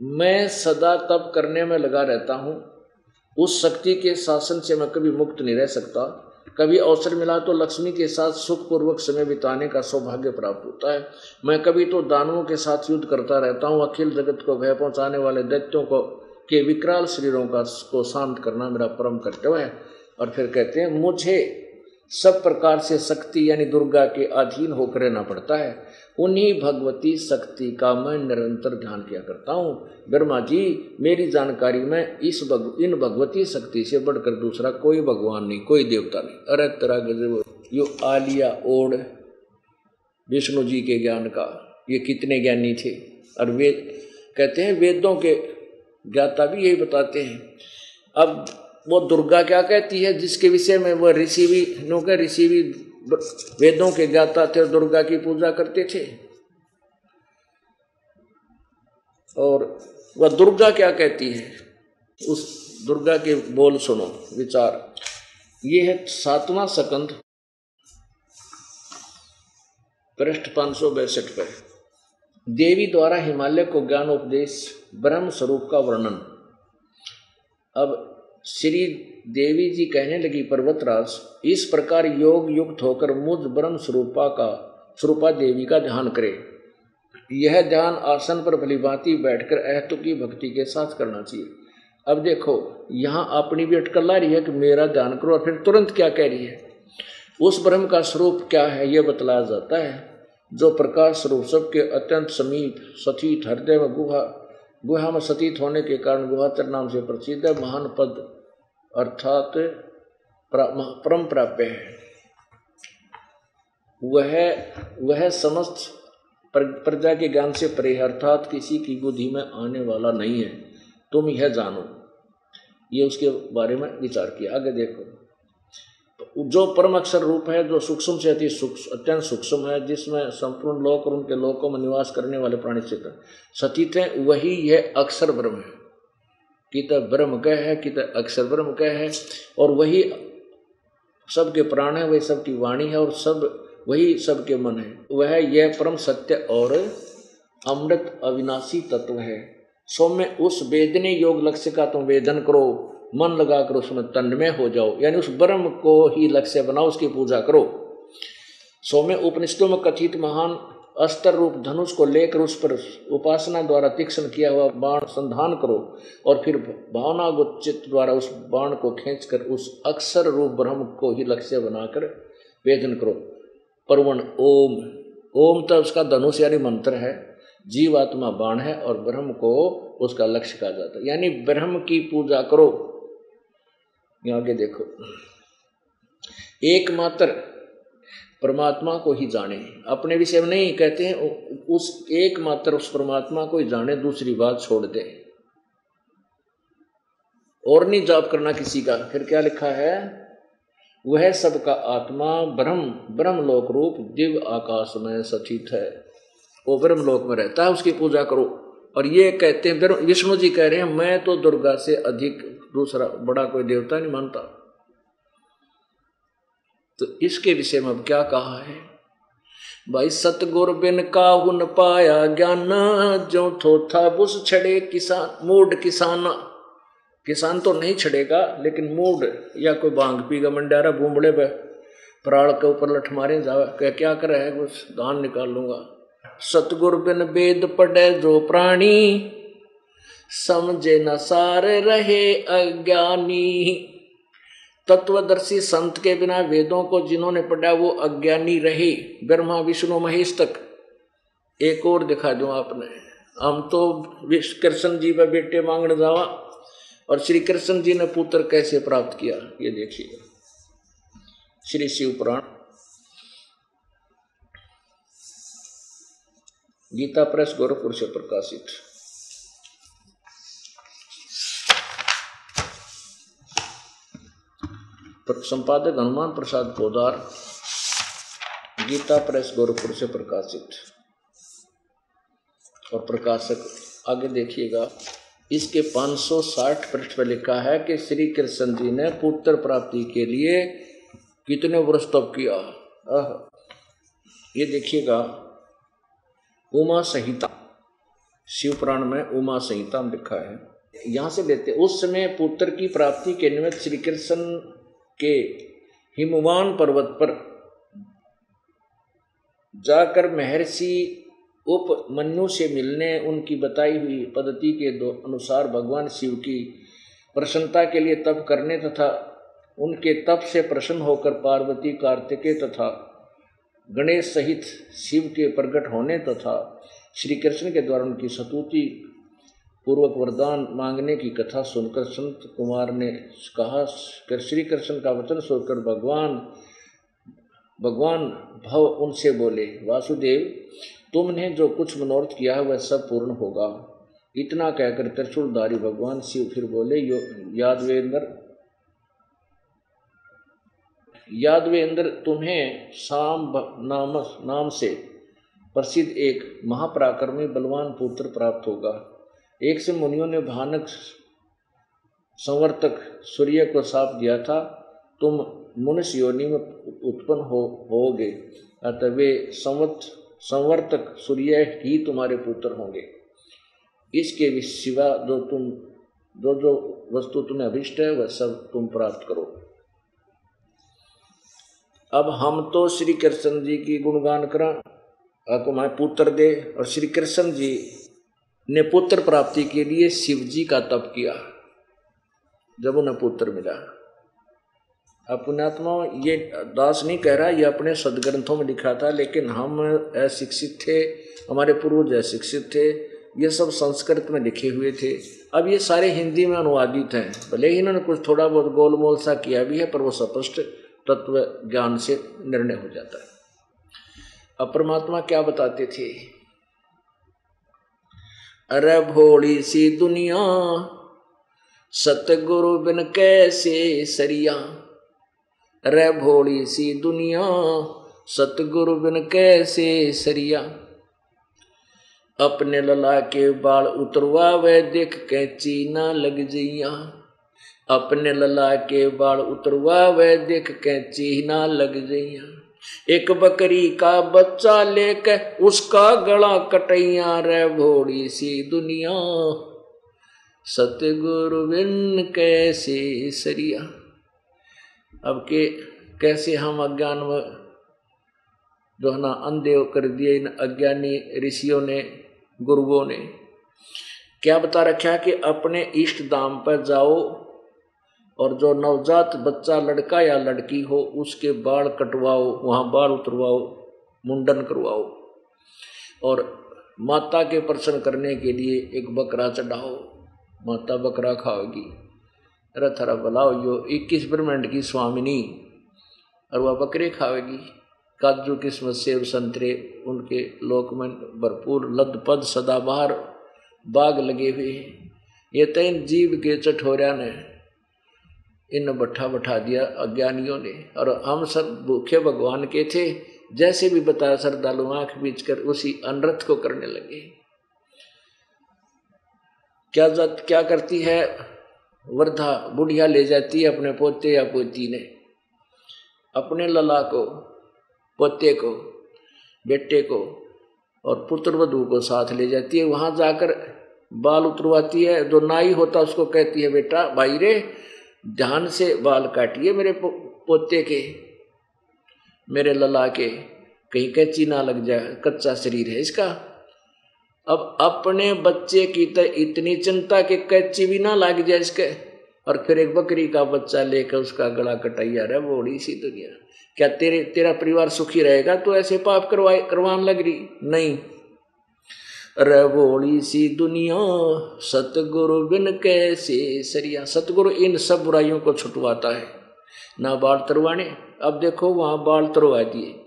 मैं सदा तप करने में लगा रहता हूँ। उस शक्ति के शासन से मैं कभी मुक्त नहीं रह सकता। कभी अवसर मिला तो लक्ष्मी के साथ सुखपूर्वक समय बिताने का सौभाग्य प्राप्त होता है। मैं कभी तो दानवों के साथ युद्ध करता रहता हूँ। अखिल जगत को भय पहुँचाने वाले दैत्यों को के विकराल शरीरों का को शांत करना मेरा परम कर्तव्य है। और फिर कहते हैं मुझे सब प्रकार से शक्ति यानी दुर्गा के अधीन होकर रहना पड़ता है। उन्हीं भगवती शक्ति का मैं निरंतर ध्यान किया करता हूँ। ब्रह्मा जी मेरी जानकारी में इस भग, इन भगवती शक्ति से बढ़कर दूसरा कोई भगवान नहीं कोई देवता नहीं। अरे तरह यो आलिया ओढ़ विष्णु जी के ज्ञान का ये कितने ज्ञानी थे। और वेद कहते हैं वेदों के ज्ञाता भी यही बताते हैं। अब वो दुर्गा क्या कहती है, जिसके विषय में वह ऋषि भी नो के ऋषि भी वेदों के ज्ञाता थे दुर्गा की पूजा करते थे। और वह दुर्गा क्या कहती है, उस दुर्गा के बोल सुनो, विचार। ये है सातवां सकंद, पृष्ठ पाँच सौ बैसठ पर। देवी द्वारा हिमालय को ज्ञान उपदेश, ब्रह्म स्वरूप का वर्णन। अब श्री देवी जी कहने लगी, पर्वतराज, इस प्रकार योग युक्त होकर मुझ ब्रह्म स्वरूपा का, स्वरूपा देवी का ध्यान करे। यह ध्यान आसन पर भलीभांति बैठकर अहतु की भक्ति के साथ करना चाहिए। अब देखो, यहाँ अपनी भी अटकल ला रही है कि मेरा ध्यान करो और फिर तुरंत क्या कह रही है? उस ब्रह्म का स्वरूप क्या है, यह बतलाया जाता है। जो प्रकाश स्वरूप सबके अत्यंत समीप सतीत हृदय में गुहा गुहा में सतीत होने के कारण गुहाचर नाम से प्रसिद्ध है, महान पद अर्थात परम प्राप्य है। वह वह समस्त प्रजा के ज्ञान से परे अर्थात किसी की बुद्धि में आने वाला नहीं है। तुम यह जानो। ये उसके बारे में विचार किया। आगे देखो। जो परम अक्षर रूप है, जो सूक्ष्म से अति सूक्ष्म, अत्यंत सूक्ष्म है, जिसमें संपूर्ण लोक और उनके लोकों में निवास करने वाले प्राणी चित्र सतीत है वही यह अक्षर ब्रह्म है। कित ब्रह्म कह है कित अक्षर ब्रह्म कह है, और वही सबके प्राण है, वही सबकी वाणी है, और सब, वही सबके मन है। वह यह परम सत्य और अमृत अविनाशी तत्व है। सौम्य उस वेदने योग लक्ष्य का तुम वेदन करो मन लगाकर उसमें तन्मय हो जाओ। यानी उस ब्रह्म को ही लक्ष्य बनाओ, उसकी पूजा करो। सौम्य उपनिषदों में कथित महान अस्तर रूप धनुष को लेकर उस पर उपासना द्वारा तीक्ष्ण किया हुआ बाण संधान करो और फिर भावना चित्त द्वारा उस बाण को खींचकर उस अक्षर रूप ब्रह्म को ही लक्ष्य बनाकर वेदन करो। परवण, ओम। ओम तो उसका धनुष यानी मंत्र है। जीवात्मा बाण है और ब्रह्म को उसका लक्ष्य कहा जाता है। यानी ब्रह्म की पूजा करो। आगे देखो। एकमात्र परमात्मा को ही जाने। अपने विषय में नहीं कहते हैं उस एकमात्र उस परमात्मा को ही जाने, दूसरी बात छोड़ दे। और नहीं जाप करना किसी का। फिर क्या लिखा है? वह सबका आत्मा ब्रह्म ब्रह्म लोक रूप, दिव्य आकाश में सचित है। वो ब्रह्म लोक में रहता है, उसकी पूजा करो। और ये कहते हैं विष्णु जी कह रहे हैं, मैं तो दुर्गा से अधिक दूसरा बड़ा कोई देवता नहीं मानता। तो इसके विषय में अब क्या कहा है? भाई, सतगुर बिन काहुन पाया ज्ञान, जो थोथा बुस छड़े किसान मूड किसान। किसान तो नहीं छड़ेगा, लेकिन मूड या कोई बांग पीगा मंडारा बूमड़े पे प्राण के ऊपर लठ मारे जावे। क्या क्या करे है? कुछ धान निकाल लूँगा। सतगुर बिन वेद पढ़े जो प्राणी समझे न सार रहे अज्ञानी। तत्वदर्शी संत के बिना वेदों को जिन्होंने पढ़ा, वो अज्ञानी रहे। ब्रह्मा, विष्णु, महेश तक। एक और दिखा दो आपने। हम तो कृष्ण जी में बेटे मांगने जावा, और श्री कृष्ण जी ने पुत्र कैसे प्राप्त किया, ये देखिए। श्री शिव पुराण। गीता प्रेस, गोरखपुर से प्रकाशित। संपादक हनुमान प्रसाद पोदार गीता प्रेस गोरखपुर से प्रकाशित। और प्रकाशक, आगे देखिएगा। इसके 560 पृष्ठ पर लिखा है कि श्री कृष्ण जी ने पुत्र प्राप्ति के लिए कितने वर्ष तप किया? ये देखिएगा। उमा संहिता शिवपुराण में उमा संहिता में लिखा है। यहाँ से लेते उस समय पुत्र की प्राप्ति के निमित्त श्री कृष्ण के हिमवान पर्वत पर जाकर महर्षि उप मनु से मिलने उनकी बताई हुई पद्धति के दो अनुसार भगवान शिव की प्रसन्नता के लिए तप करने तथा उनके तप से प्रसन्न होकर पार्वती, कार्तिकेय तथा गणेश सहित शिव के प्रकट होने तथा श्री कृष्ण के द्वारा उनकी सतुति पूर्वक वरदान मांगने की कथा सुनकर संत कुमार ने कहा श्री कृष्ण का वचन सुनकर भगवान भगवान भव उनसे बोले, वासुदेव, तुमने जो कुछ मनोरथ किया है वह सब पूर्ण होगा। इतना कहकर त्रिशूलधारी भगवान शिव फिर बोले यादवेंद्र यादवेंद्र, तुम्हें शाम नाम नाम से प्रसिद्ध एक महापराक्रमी बलवान पुत्र प्राप्त होगा। एक से मुनियों ने भानक संवर्तक सूर्य को साप दिया था, तुम मनुष्य योनि में उत्पन्न हो, होगे, अतः वे संवत, संवर्तक सूर्य ही तुम्हारे पुत्र होंगे। इसके भी सिवा जो तुम जो जो वस्तु तुम्हें अभिष्ट है, वह सब तुम प्राप्त करो। अब हम तो श्री कृष्ण जी की गुणगान करा मैं पुत्र दे, और श्री कृष्ण जी ने पुत्र प्राप्ति के लिए शिव जी का तप किया। जब उन्हें पुत्र मिला। अपनात्मा ये दास नहीं कह रहा, ये अपने सदग्रंथों में लिखा था, लेकिन हम अशिक्षित थे, हमारे पूर्वज अशिक्षित थे, ये सब संस्कृत में लिखे हुए थे। अब ये सारे हिंदी में अनुवादित हैं। भले ही इन्होंने कुछ थोड़ा बहुत गोलमोल सा किया भी है, पर वो स्पष्ट तत्व ज्ञान से निर्णय हो जाता है। अब परमात्मा क्या बताते थे? अरे भोली सी दुनिया, सतगुरु बिन कैसे सरिया? अरे भोली सी दुनिया, सतगुरु बिन कैसे सरिया? अपने लला के बाल उतरवा वे देख कैची ना लग जइया अपने लला के बाल उतरवा वे देख कैची ना लग जइया एक बकरी का बच्चा लेके उसका गला कटैया रे भोड़ी सी दुनिया। सतगुरु बिन कैसे सरिया। अब के कैसे हम अज्ञान जो है ना अंधे कर दिए इन अज्ञानी ऋषियों ने, गुरुओं ने। क्या बता रखा कि अपने इष्ट दाम पर जाओ और जो नवजात बच्चा लड़का या लड़की हो, उसके बाल कटवाओ, वहाँ बाल उतरवाओ, मुंडन करवाओ। और माता के प्रसन्न करने के लिए एक बकरा चढ़ाओ, माता बकरा खाओगी। रथरा बुलाओ, यो इक्कीस ब्रह्मांड की स्वामिनी, और वह बकरे खाएगी काजू किस्मत सेब, संतरे, उनके लोक में भरपूर लदपद सदाबहार बाग लगे हुए हैं। ये तीन जीव के चठोरिया ने इन बट्ठा बैठा दिया अज्ञानियों ने। और हम सब भूखे भगवान के थे, जैसे भी बताया श्रद्धालु आँख बीच कर उसी अनरथ को करने लगे। क्या जत, क्या करती है? वृद्धा बुढ़िया ले जाती है अपने पोते या पोती ने। अपने लला को, पोते को, बेटे को और पुत्र वधु को साथ ले जाती है। वहाँ जाकर बाल उतरवाती है, जो नाई होता उसको कहती है, बेटा, भाई रे ध्यान से बाल काटिए मेरे पो, पोते के मेरे लला के। कहीं कैची ना लग जाए कच्चा शरीर है इसका। अब अपने बच्चे की तो इतनी चिंता कि कैची भी ना लग जाए इसके। और फिर एक बकरी का बच्चा लेकर उसका गला कटाइया रहा बड़ी सी दुनिया। क्या तेरे तेरा परिवार सुखी रहेगा तो ऐसे पाप करवाए करवान लग रही? नहीं। रवोड़ी सी दुनिया, सतगुरु बिन कैसे सरिया। सतगुरु इन सब बुराइयों को छुटवाता है। ना बाल तरवाने अब देखो वहाँ बाल तरवा दिए।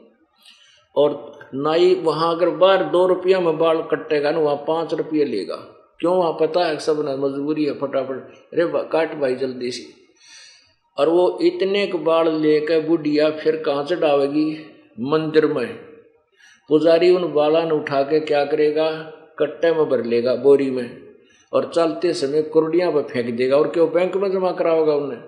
और नाई वहाँ अगर बार दो रुपया में बाल कटेगा ना, वहाँ पाँच रुपये लेगा। क्यों? वहाँ पता है सब ना मजबूरी है फटाफट। अरे काट भाई जल्दी से। और वो इतने के बाल लेकर बुढ़िया फिर कहाँ चढ़ावेगी मंदिर में। पुजारी उन बाला ने उठा के क्या करेगा? कट्टे में भर लेगा बोरी में और चलते समय कुरडियाँ पर फेंक देगा और क्यों? बैंक में जमा कराओगा उन्हें।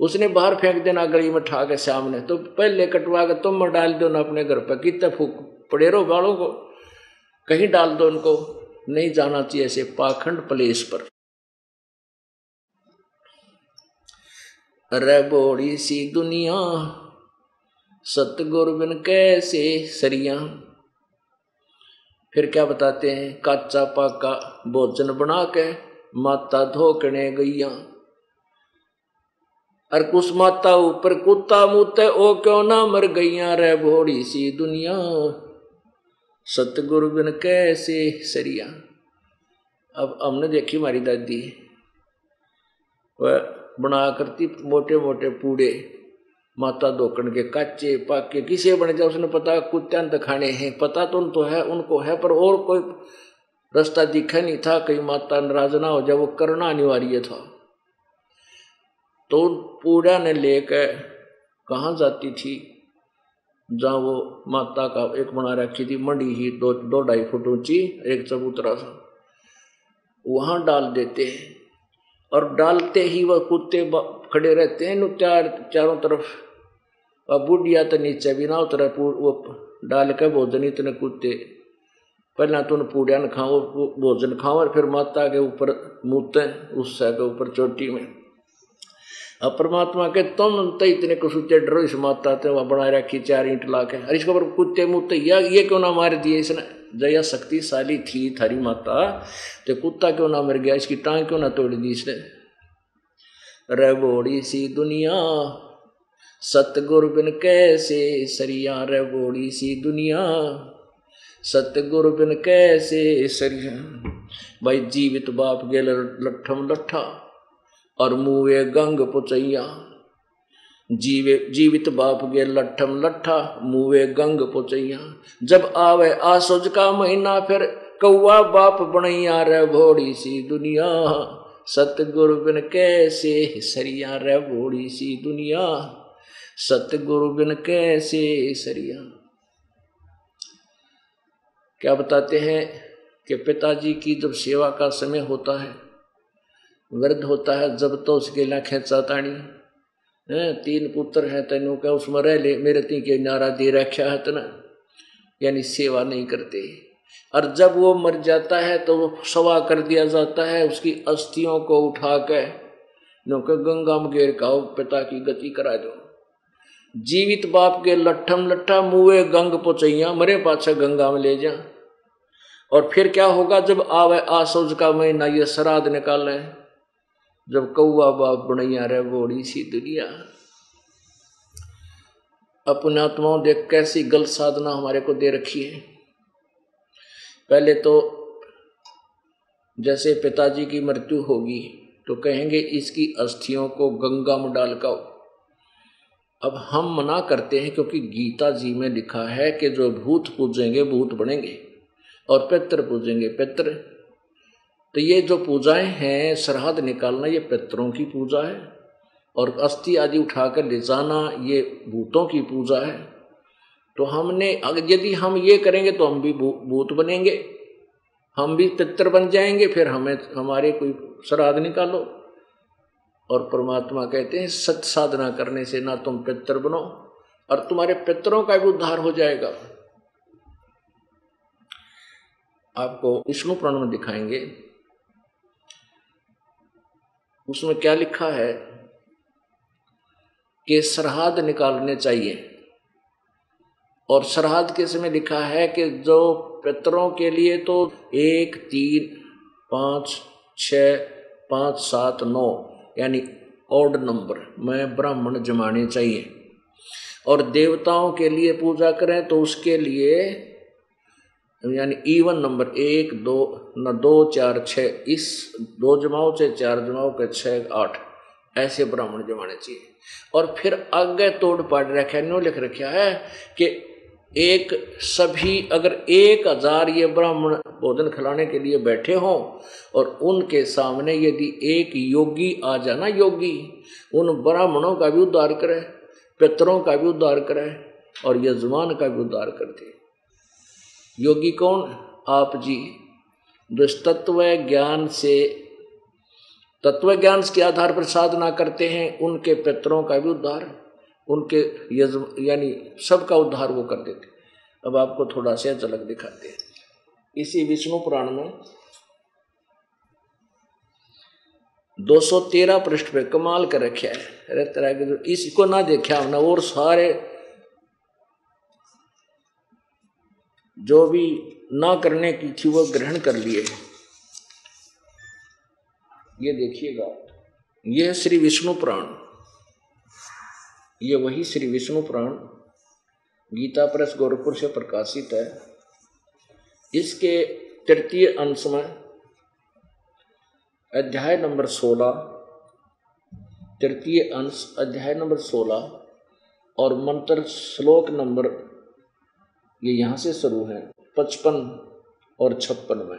उसने बाहर फेंक देना गली में ठा के सामने। तो पहले कटवा के तुम में डाल दो ना अपने घर पर। कितने फूक पड़े रहो बालों को? कहीं डाल दो उनको। नहीं जाना चाहिए ऐसे पाखंड प्लेस पर। अरे बोड़ी सी दुनिया, सतगुरु बिन कैसे सरिया? फिर क्या बताते हैं? काचा पाका भोजन बना के माता धोकने गैया और कुछ माता ऊपर कुत्ता मुते, ओ क्यों ना मर गईया? रे भोड़ी सी दुनिया। सतगुरु बिन कैसे सरिया? अब हमने देखी हमारी दादी। वह बना करती मोटे मोटे पूड़े। माता दोकन के काचे, पाके, किसे बने जाए उसने पता कुत्त्यान तो खाने हैं। पता तो उन तो है, उनको है, पर और कोई रास्ता दिखा नहीं था, कहीं माता नाराज़ ना हो जाए, वो करना अनिवार्य था। तो पूरा ने लेकर कहाँ जाती थी? जहाँ वो माता का एक बना रखी थी, मंडी ही, दो दो ढाई फुट ऊँची, एक चबूतरा सा। वहाँ डाल देते हैं। और डालते ही वह कुत्ते खड़े रहते हैं चार चारों तरफ़। और बुढ़िया तो नीचे भी ना उतरे वो डाल के भोजन इतने कुत्ते पहला तो पूड़िया न खाओ भोजन खाओ और फिर माता के ऊपर मूते उस के ऊपर चोटी में अब परमात्मा के तुम तो इतने कसुचे डरो इस माता ते वह बना रखी चार ईंट ला के अरे इसके ऊपर कुत्ते मुत्ते या ये क्यों ना मार दिए इसने जया शक्तिशाली थी थारी माता तो कुत्ता क्यों ना मर गया इसकी टांग क्यों ना तोड़ दी इसने रे बोड़ी सी दुनिया सतगुरु बिन कैसे सरिया रे बोड़ी सी दुनिया? सतगुर बिन कैसे सरिया? भाई जीवित बाप गेल लठम लठा, और मुए गंग पुचैया। जीवे, जीवित बाप गे लठम लठा मुए गंग पुचैया। जब आवे आसुज का महीना, फिर कौआ बाप बनैया रे भोड़ी सी दुनिया। सतगुरु बिन कैसे सरिया रे भोड़ी सी दुनिया? सतगुरु बिन कैसे सरिया? क्या बताते हैं कि पिताजी की जब सेवा का समय होता है, वृद्ध होता है, जब तो उसके ला खेचा ताणी है, तीन पुत्र है तेनों का, उसमें रह ले, मेरे ती के नारा दे रखा है तना। यानी सेवा नहीं करते। और जब वो मर जाता है तो वो सवा कर दिया जाता है उसकी अस्थियों को उठा के नौके गंगा में का पिता की गति करा दो। जीवित बाप के लट्ठम लट्ठा मुए गंग पोचैया मरे पाछे गंगा में ले जा। और फिर क्या होगा जब आवे आसोज का महीना ये श्राद्ध निकाले? जब कौआ बाप बनैया रे बोड़ी सी दुनिया। अपने आत्माओं देख कैसी गलत साधना हमारे को दे रखी है। पहले तो जैसे पिताजी की मृत्यु होगी तो कहेंगे इसकी अस्थियों को गंगा में डाल कर अब हम मना करते हैं क्योंकि गीता जी में लिखा है कि जो भूत पूजेंगे, भूत बनेंगे और पित्र पूजेंगे। पित्र। तो ये जो पूजाएँ हैं, सरहद निकालना ये पितरों की पूजा है और अस्थि आदि उठाकर ले जाना ये भूतों की पूजा है। तो हमने यदि हम ये करेंगे तो हम भी भूत बनेंगे। हम भी पितर बन जाएँगे, फिर हमें, हमारे कोई श्राद्ध निकालो। और परमात्मा कहते हैं सत साधना करने से ना तुम पितर बनो, और तुम्हारे पितरों का भी उद्धार हो जाएगा। आपको विष्णु पुराण में दिखाएँगे। उसमें क्या लिखा है कि सरहद निकालने चाहिए। और सरहद के समय लिखा है कि जो पितरों के लिए तो एक, तीन, पाँच छ पाँच, सात, नौ यानी ऑड नंबर, में ब्राह्मण जमाने चाहिए। और देवताओं के लिए पूजा करें तो उसके लिए, यानी इवन नंबर एक, दो, न दो, चार छ इस दो जमाओं से चार जमाओं के छः आठ, ऐसे ब्राह्मण जमाने चाहिए। और फिर आगे तोड़ पाड़ रखे न्यू लिख रखा है कि एक सभी अगर एक हज़ार ये ब्राह्मण भोजन खिलाने के लिए बैठे हों और उनके सामने यदि एक योगी आ जाना योगी, उन ब्राह्मणों का भी उद्धार करे, पितरों का भी उद्धार करे और यजमान का भी उद्धार कर दे। योगी कौन? आप जी। जो तत्व ज्ञान से, तत्व ज्ञान के आधार पर साधना करते हैं, उनके पितरों का भी उद्धार। उनके यानी सबका उद्धार वो कर देते अब आपको थोड़ा सा झलक दिखाते हैं। इसी विष्णु पुराण में 213 पृष्ठ पे कमाल कर रखे है। रहता है इसको ना देखा हमने और सारे जो भी ना करने की थी वो ग्रहण कर लिए। ये देखिएगा ये श्री विष्णु पुराण। ये वही श्री विष्णु पुराण गीता प्रेस गोरखपुर से प्रकाशित है। इसके तृतीय अंश में अध्याय नंबर सोलह, तृतीय अंश अध्याय नंबर सोलह और मंत्र श्लोक नंबर ये यहाँ से शुरू है, पचपन और छप्पन में।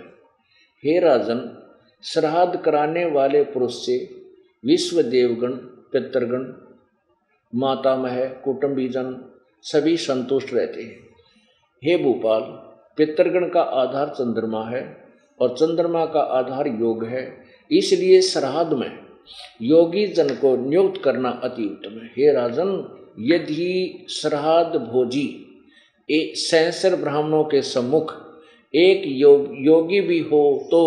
हे राजन, श्राद्ध कराने वाले पुरुष से विश्व देवगण, पितृगण मातामह कुटुंबीजन सभी संतुष्ट रहते हैं। हे भूपाल पितृगण का आधार चंद्रमा है और चंद्रमा का आधार योग है। इसलिए श्राद्ध में योगी जन को नियुक्त करना अति उत्तम है। हे राजन यदि श्राद्ध भोजी सैंसर ब्राह्मणों के सम्मुख एक योग, योगी भी हो तो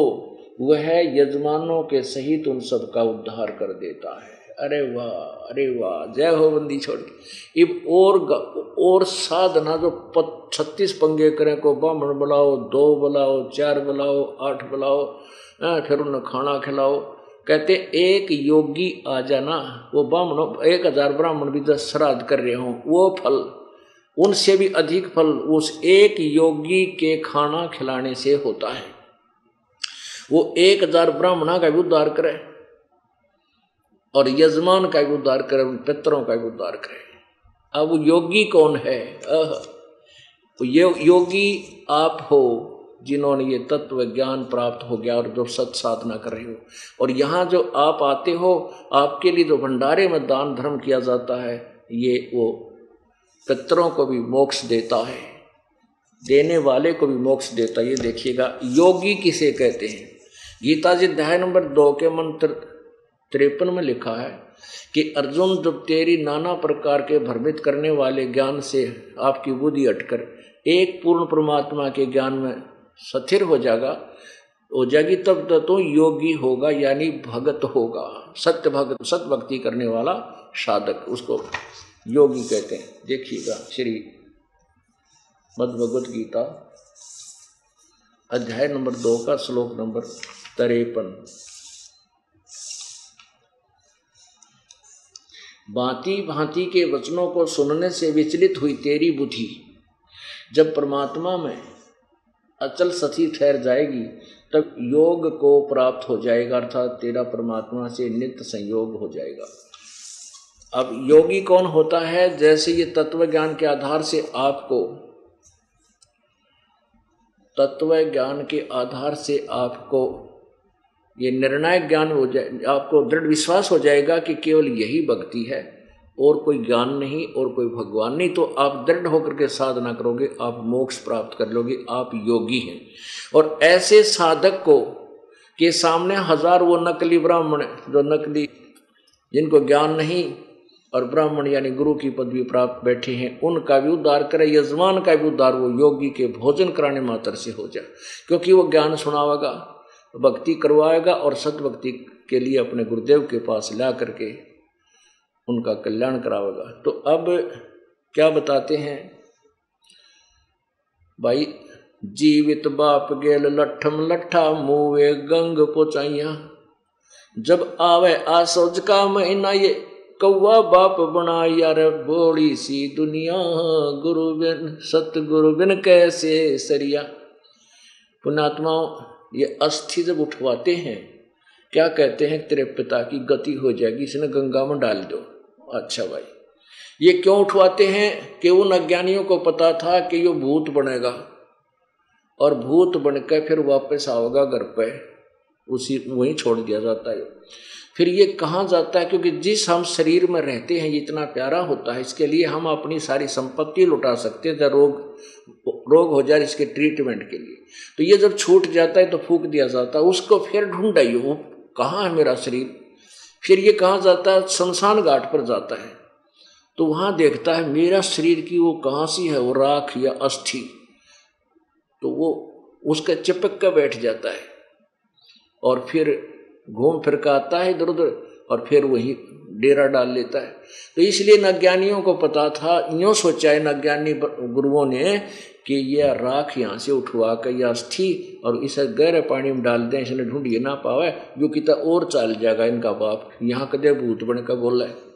वह यजमानों के सहित उन सब का उद्धार कर देता है। अरे वाह अरे वाह, जय हो बंदी छोड़ के। इब और और साधना जो छत्तीस पंगे करें को ब्राह्मण बुलाओ, दो बुलाओ, चार बुलाओ, आठ बुलाओ फिर उन्हें खाना खिलाओ। कहते, एक योगी आ जाना, वो ब्राह्मण, एक हज़ार ब्राह्मण भी दस श्राद्ध कर रहे हों, वो फल, उनसे भी अधिक फल, उस एक योगी के खाना खिलाने से होता है। वो एक हज़ार ब्राह्मणा का भी उद्धार करे। और यजमान का उद्धार करे, उन पितरों का उद्धार करे। अब योगी कौन है? ये, योगी आप हो, जिन्होंने ये तत्व ज्ञान प्राप्त हो गया और जो सत साधना कर रहे हो। और यहाँ जो आप आते हो, आपके लिए जो भंडारे में दान धर्म किया जाता है, ये वो पितरों को भी मोक्ष देता है। देने वाले को भी मोक्ष देता है। ये देखिएगा, योगी किसे कहते हैं? गीता जी अध्याय नंबर दो के मंत्र तिरपन में लिखा है कि अर्जुन जब तेरी नाना प्रकार के भ्रमित करने वाले ज्ञान से आपकी बुद्धि अटकर एक पूर्ण परमात्मा के ज्ञान में स्थिर हो जाएगा हो जाएगी तब तो, योगी होगा यानी भगत होगा सत्य भगत सत्य भक्ति करने वाला साधक उसको योगी कहते हैं। देखिएगा श्री मद गीता अध्याय नंबर दो का श्लोक नंबर तरेपन। भांति भांति के वचनों को सुनने से विचलित हुई तेरी बुद्धि। जब परमात्मा में अचल सती ठहर जाएगी, तब योग को प्राप्त हो जाएगा, अर्थात तेरा परमात्मा से नित्य संयोग हो जाएगा। अब योगी कौन होता है? जैसे ये तत्व ज्ञान के आधार से आपको तत्व ज्ञान के आधार से आपको ये निर्णायक ज्ञान हो जाए, आपको दृढ़ विश्वास हो जाएगा कि केवल यही भक्ति है, और कोई ज्ञान नहीं, और कोई भगवान नहीं तो आप दृढ़ होकर के साधना करोगे, आप मोक्ष प्राप्त कर लोगे, आप योगी हैं। और ऐसे साधक को, के सामने हज़ार वो नकली ब्राह्मण, जो नकली, जिनको ज्ञान नहीं, और ब्राह्मण यानी गुरु की पदवी प्राप्त बैठे हैं, उनका भी उद्धार करे, यजमान का भी उद्धार, वो योगी के भोजन कराने मात्र से हो जाए, क्योंकि वो ज्ञान सुनावेगा। भक्ति करवाएगा और सदभक्ति के लिए अपने गुरुदेव के पास ला करके उनका कल्याण करावेगा। तो अब क्या बताते हैं? भाई, जीवित बाप गेल लठम लट्ठा मुवे गंग पोचाइया। जब आवे आसोज का महीना ये कौआ बाप बना यार बोली सी दुनिया। गुरु बिन सतगुरु बिन कैसे सरिया? पुणात्माओं ये अस्थि जब उठवाते हैं, क्या कहते हैं, तेरे पिता की गति हो जाएगी इसने गंगा में डाल दो। अच्छा भाई, ये क्यों उठवाते हैं कि उन अज्ञानियों को पता था कि यो भूत बनेगा, और भूत बनकर फिर वापस आओगा घर पे? उसी, वहीं छोड़ दिया जाता है। फिर ये कहाँ जाता है? क्योंकि जिस हम शरीर में रहते हैं, ये इतना प्यारा होता है, इसके लिए हम अपनी सारी संपत्ति लुटा सकते हैं, जब रोग रोग हो जाए इसके ट्रीटमेंट के लिए। तो ये जब छूट जाता है तो फूक दिया जाता है, उसको फिर ढूंढाइए वो कहाँ है मेरा शरीर? फिर ये कहाँ जाता है? शमशान घाट पर जाता है। तो वहाँ देखता है, मेरा शरीर की वो कहाँ सी है? वो राख या अस्थि। तो वो, उसका चिपक कर बैठ जाता है। और फिर घूम फिर का आता है इधर उधर और फिर वही डेरा डाल लेता है। तो इसलिए नज्ञानियों को पता था यूँ सोचा है नज्ञानी गुरुओं ने कि यह राख यहाँ से उठवा कर या अस्थि और इसे गहरे पानी में डाल दें इसने ढूंढिए ना पावे, जो कितना और चाल जाएगा इनका बाप। यहाँ कदे भूत बन का बोला है।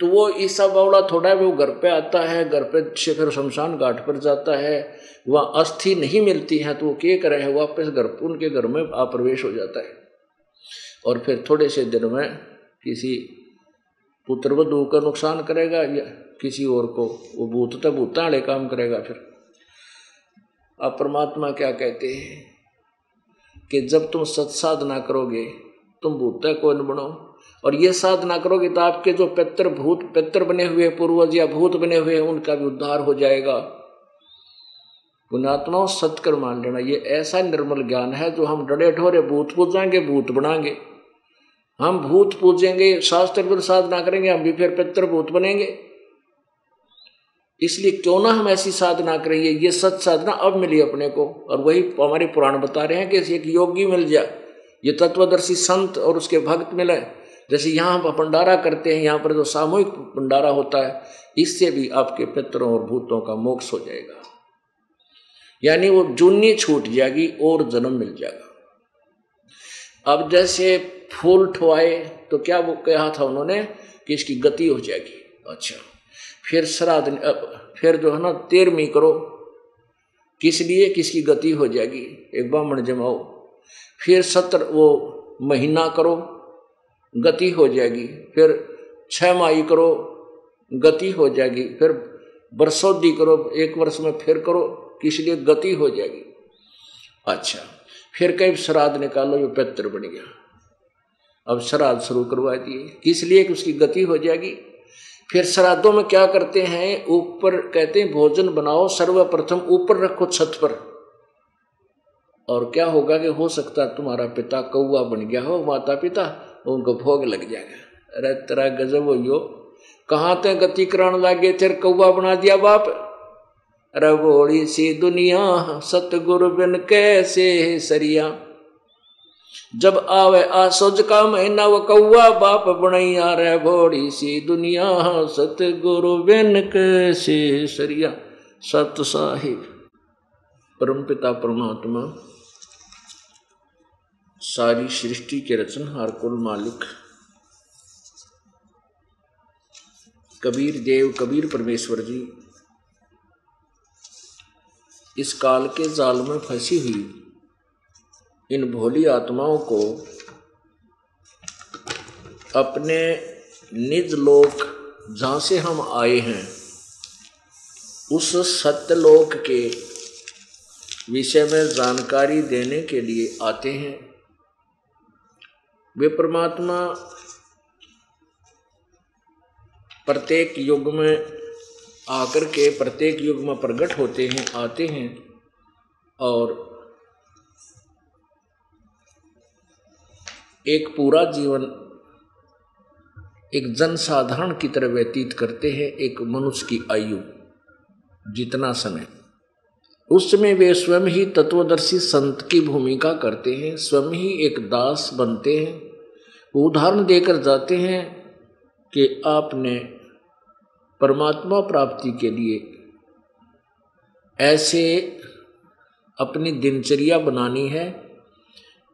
तो वो ईसा बावड़ा थोड़ा वो घर पे आता है, घर पे फिर शमशान घाट पर जाता है, वह अस्थि नहीं मिलती है तो वो क्या करे है, वापस घर उनके घर में अप्रवेश हो जाता है। और फिर थोड़े से दिन में किसी पुत्र वधु का नुकसान करेगा या किसी और को, वो भूत तो भूत काम करेगा फिर। अब परमात्मा क्या कहते हैं कि जब तुम सत्साधना करोगे, तुम भूत को न बनो? और ये साधना करोगे तो आपके जो पितर भूत पितर बने हुए पूर्वज या भूत बने हुए उनका भी उद्धार हो जाएगा। पुणात्मा सत्कर मान लेना, ये ऐसा निर्मल ज्ञान है जो हम डरे ढोरे भूत पूजाएँगे, भूत बनाएँगे। हम भूत पूजेंगे, शास्त्र पर साधना करेंगे, हम भी फिर पितर भूत बनेंगे। इसलिए क्यों ना हम ऐसी साधना करें, ये सच साधना अब मिली अपने को, और वही हमारे पुराण बता रहे हैं कि एक योगी मिल जाए, ये तत्वदर्शी संत और उसके भक्त मिले। जैसे यहाँ पर भंडारा करते हैं, यहाँ पर जो सामूहिक भंडारा होता है, इससे भी आपके पितरों और भूतों का मोक्ष हो जाएगा। यानी वो जूनी छूट जाएगी और जन्म मिल जाएगा। अब जैसे फूल ठुआए तो क्या वो कहा था उन्होंने कि इसकी गति हो जाएगी? अच्छा फिर श्राद्ध फिर जो है ना, तेरहवीं करो। किस लिए? किसकी गति हो जाएगी? एक ब्राह्मण जमाओ। फिर सत्र वो महीना करो। गति हो जाएगी, फिर छह माही करो, गति हो जाएगी, फिर बरसौदी करो, एक वर्ष में फिर करो, किस लिए? गति हो जाएगी। अच्छा फिर कई श्राद्ध निकालो जो पित्र बन गया। अब श्राद्ध शुरू करवा दिए। किस लिए? कि उसकी गति हो जाएगी। फिर श्राद्धों में क्या करते हैं? ऊपर कहते हैं, भोजन बनाओ सर्वप्रथम, ऊपर रखो छत पर। और क्या होगा कि हो सकता तुम्हारा पिता कौआ बन गया हो माता पिता उनको भोग लग जाएगा। अरे तेरा गजब हो यो। कहाँ ते गति कराने लागे? तेरे कौआ बना दिया बाप। अरे बोड़ी सी दुनिया, सतगुरु बिन कैसे सरिया। जब आवे आसोज का महीना, वो कौआ बाप बनैया रे भोड़ी सी दुनिया, सतगुरु बिन कैसे सरिया। सत साहिब, परमपिता परमात्मा सारी सृष्टि के रचनहार कुल मालिक। कबीर देव, कबीर परमेश्वर जी, इस काल के जाल में फंसी हुई इन भोली आत्माओं को अपने निज लोक जहाँ से हम आए हैं, उस सत्यलोक के विषय में जानकारी देने के लिए आते हैं। वे परमात्मा प्रत्येक युग में आकर के प्रत्येक युग में प्रकट होते हैं, आते हैं और एक पूरा जीवन एक जनसाधारण की तरह व्यतीत करते हैं, एक मनुष्य की आयु, जितना समय। उस समय वे स्वयं ही तत्वदर्शी संत की भूमिका करते हैं, स्वयं ही एक दास बनते हैं। वो उदाहरण देकर जाते हैं कि आपने परमात्मा प्राप्ति के लिए ऐसे अपनी दिनचर्या बनानी है,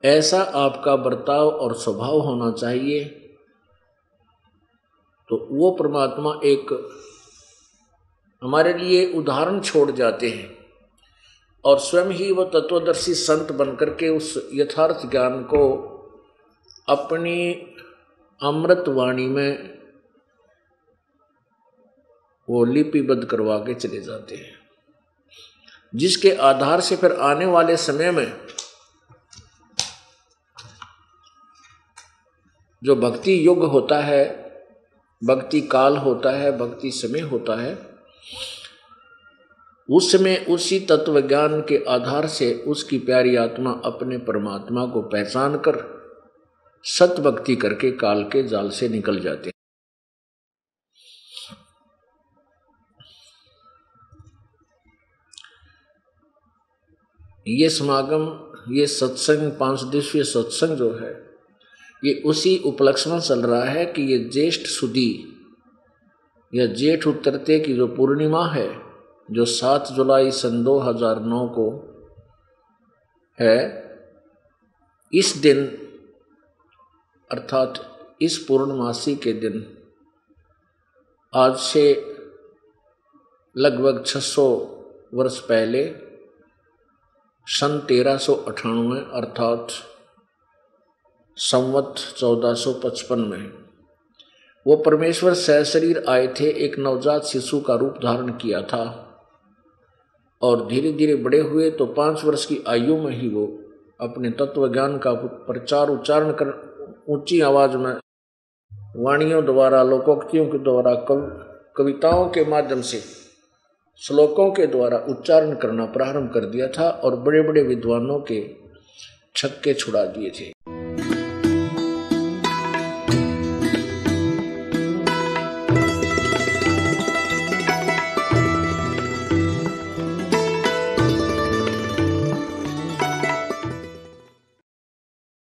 ऐसा आपका बर्ताव और स्वभाव होना चाहिए। तो वो परमात्मा एक हमारे लिए उदाहरण छोड़ जाते हैं। और स्वयं ही वो तत्वदर्शी संत बनकर के उस यथार्थ ज्ञान को अपनी अमृत वाणी में वो लिपिबद्ध करवा के चले जाते हैं। जिसके आधार से फिर आने वाले समय में जो भक्ति युग होता है, भक्ति काल होता है, भक्ति समय होता है उसमें उसी तत्व ज्ञान के आधार से उसकी प्यारी आत्मा अपने परमात्मा को पहचान कर सत भक्ति करके काल के जाल से निकल जाते ये समागम, ये सत्संग, पाँच दिवसीय सत्संग जो है, ये उसी उपलक्ष्य में चल रहा है कि ये ज्येष्ठ सुदी या जेठ उत्तरते की जो पूर्णिमा है जो सात जुलाई सन 2009 को है, इस दिन, अर्थात इस पूर्णमासी के दिन, आज से लगभग 600 वर्ष पहले, सन तेरह सौ अठानवे, अर्थात संवत 1455 में, वो परमेश्वर सहशरीर आए थे, एक नवजात शिशु का रूप धारण किया था। और धीरे धीरे बड़े हुए तो पाँच वर्ष की आयु में ही वो अपने तत्व ज्ञान का प्रचार उच्चारण कर ऊँची आवाज़ में वाणियों द्वारा लोकोक्तियों के द्वारा कव, कविताओं के माध्यम से श्लोकों के द्वारा उच्चारण करना प्रारंभ कर दिया था और बड़े बड़े विद्वानों के छक्के छुड़ा दिए थे।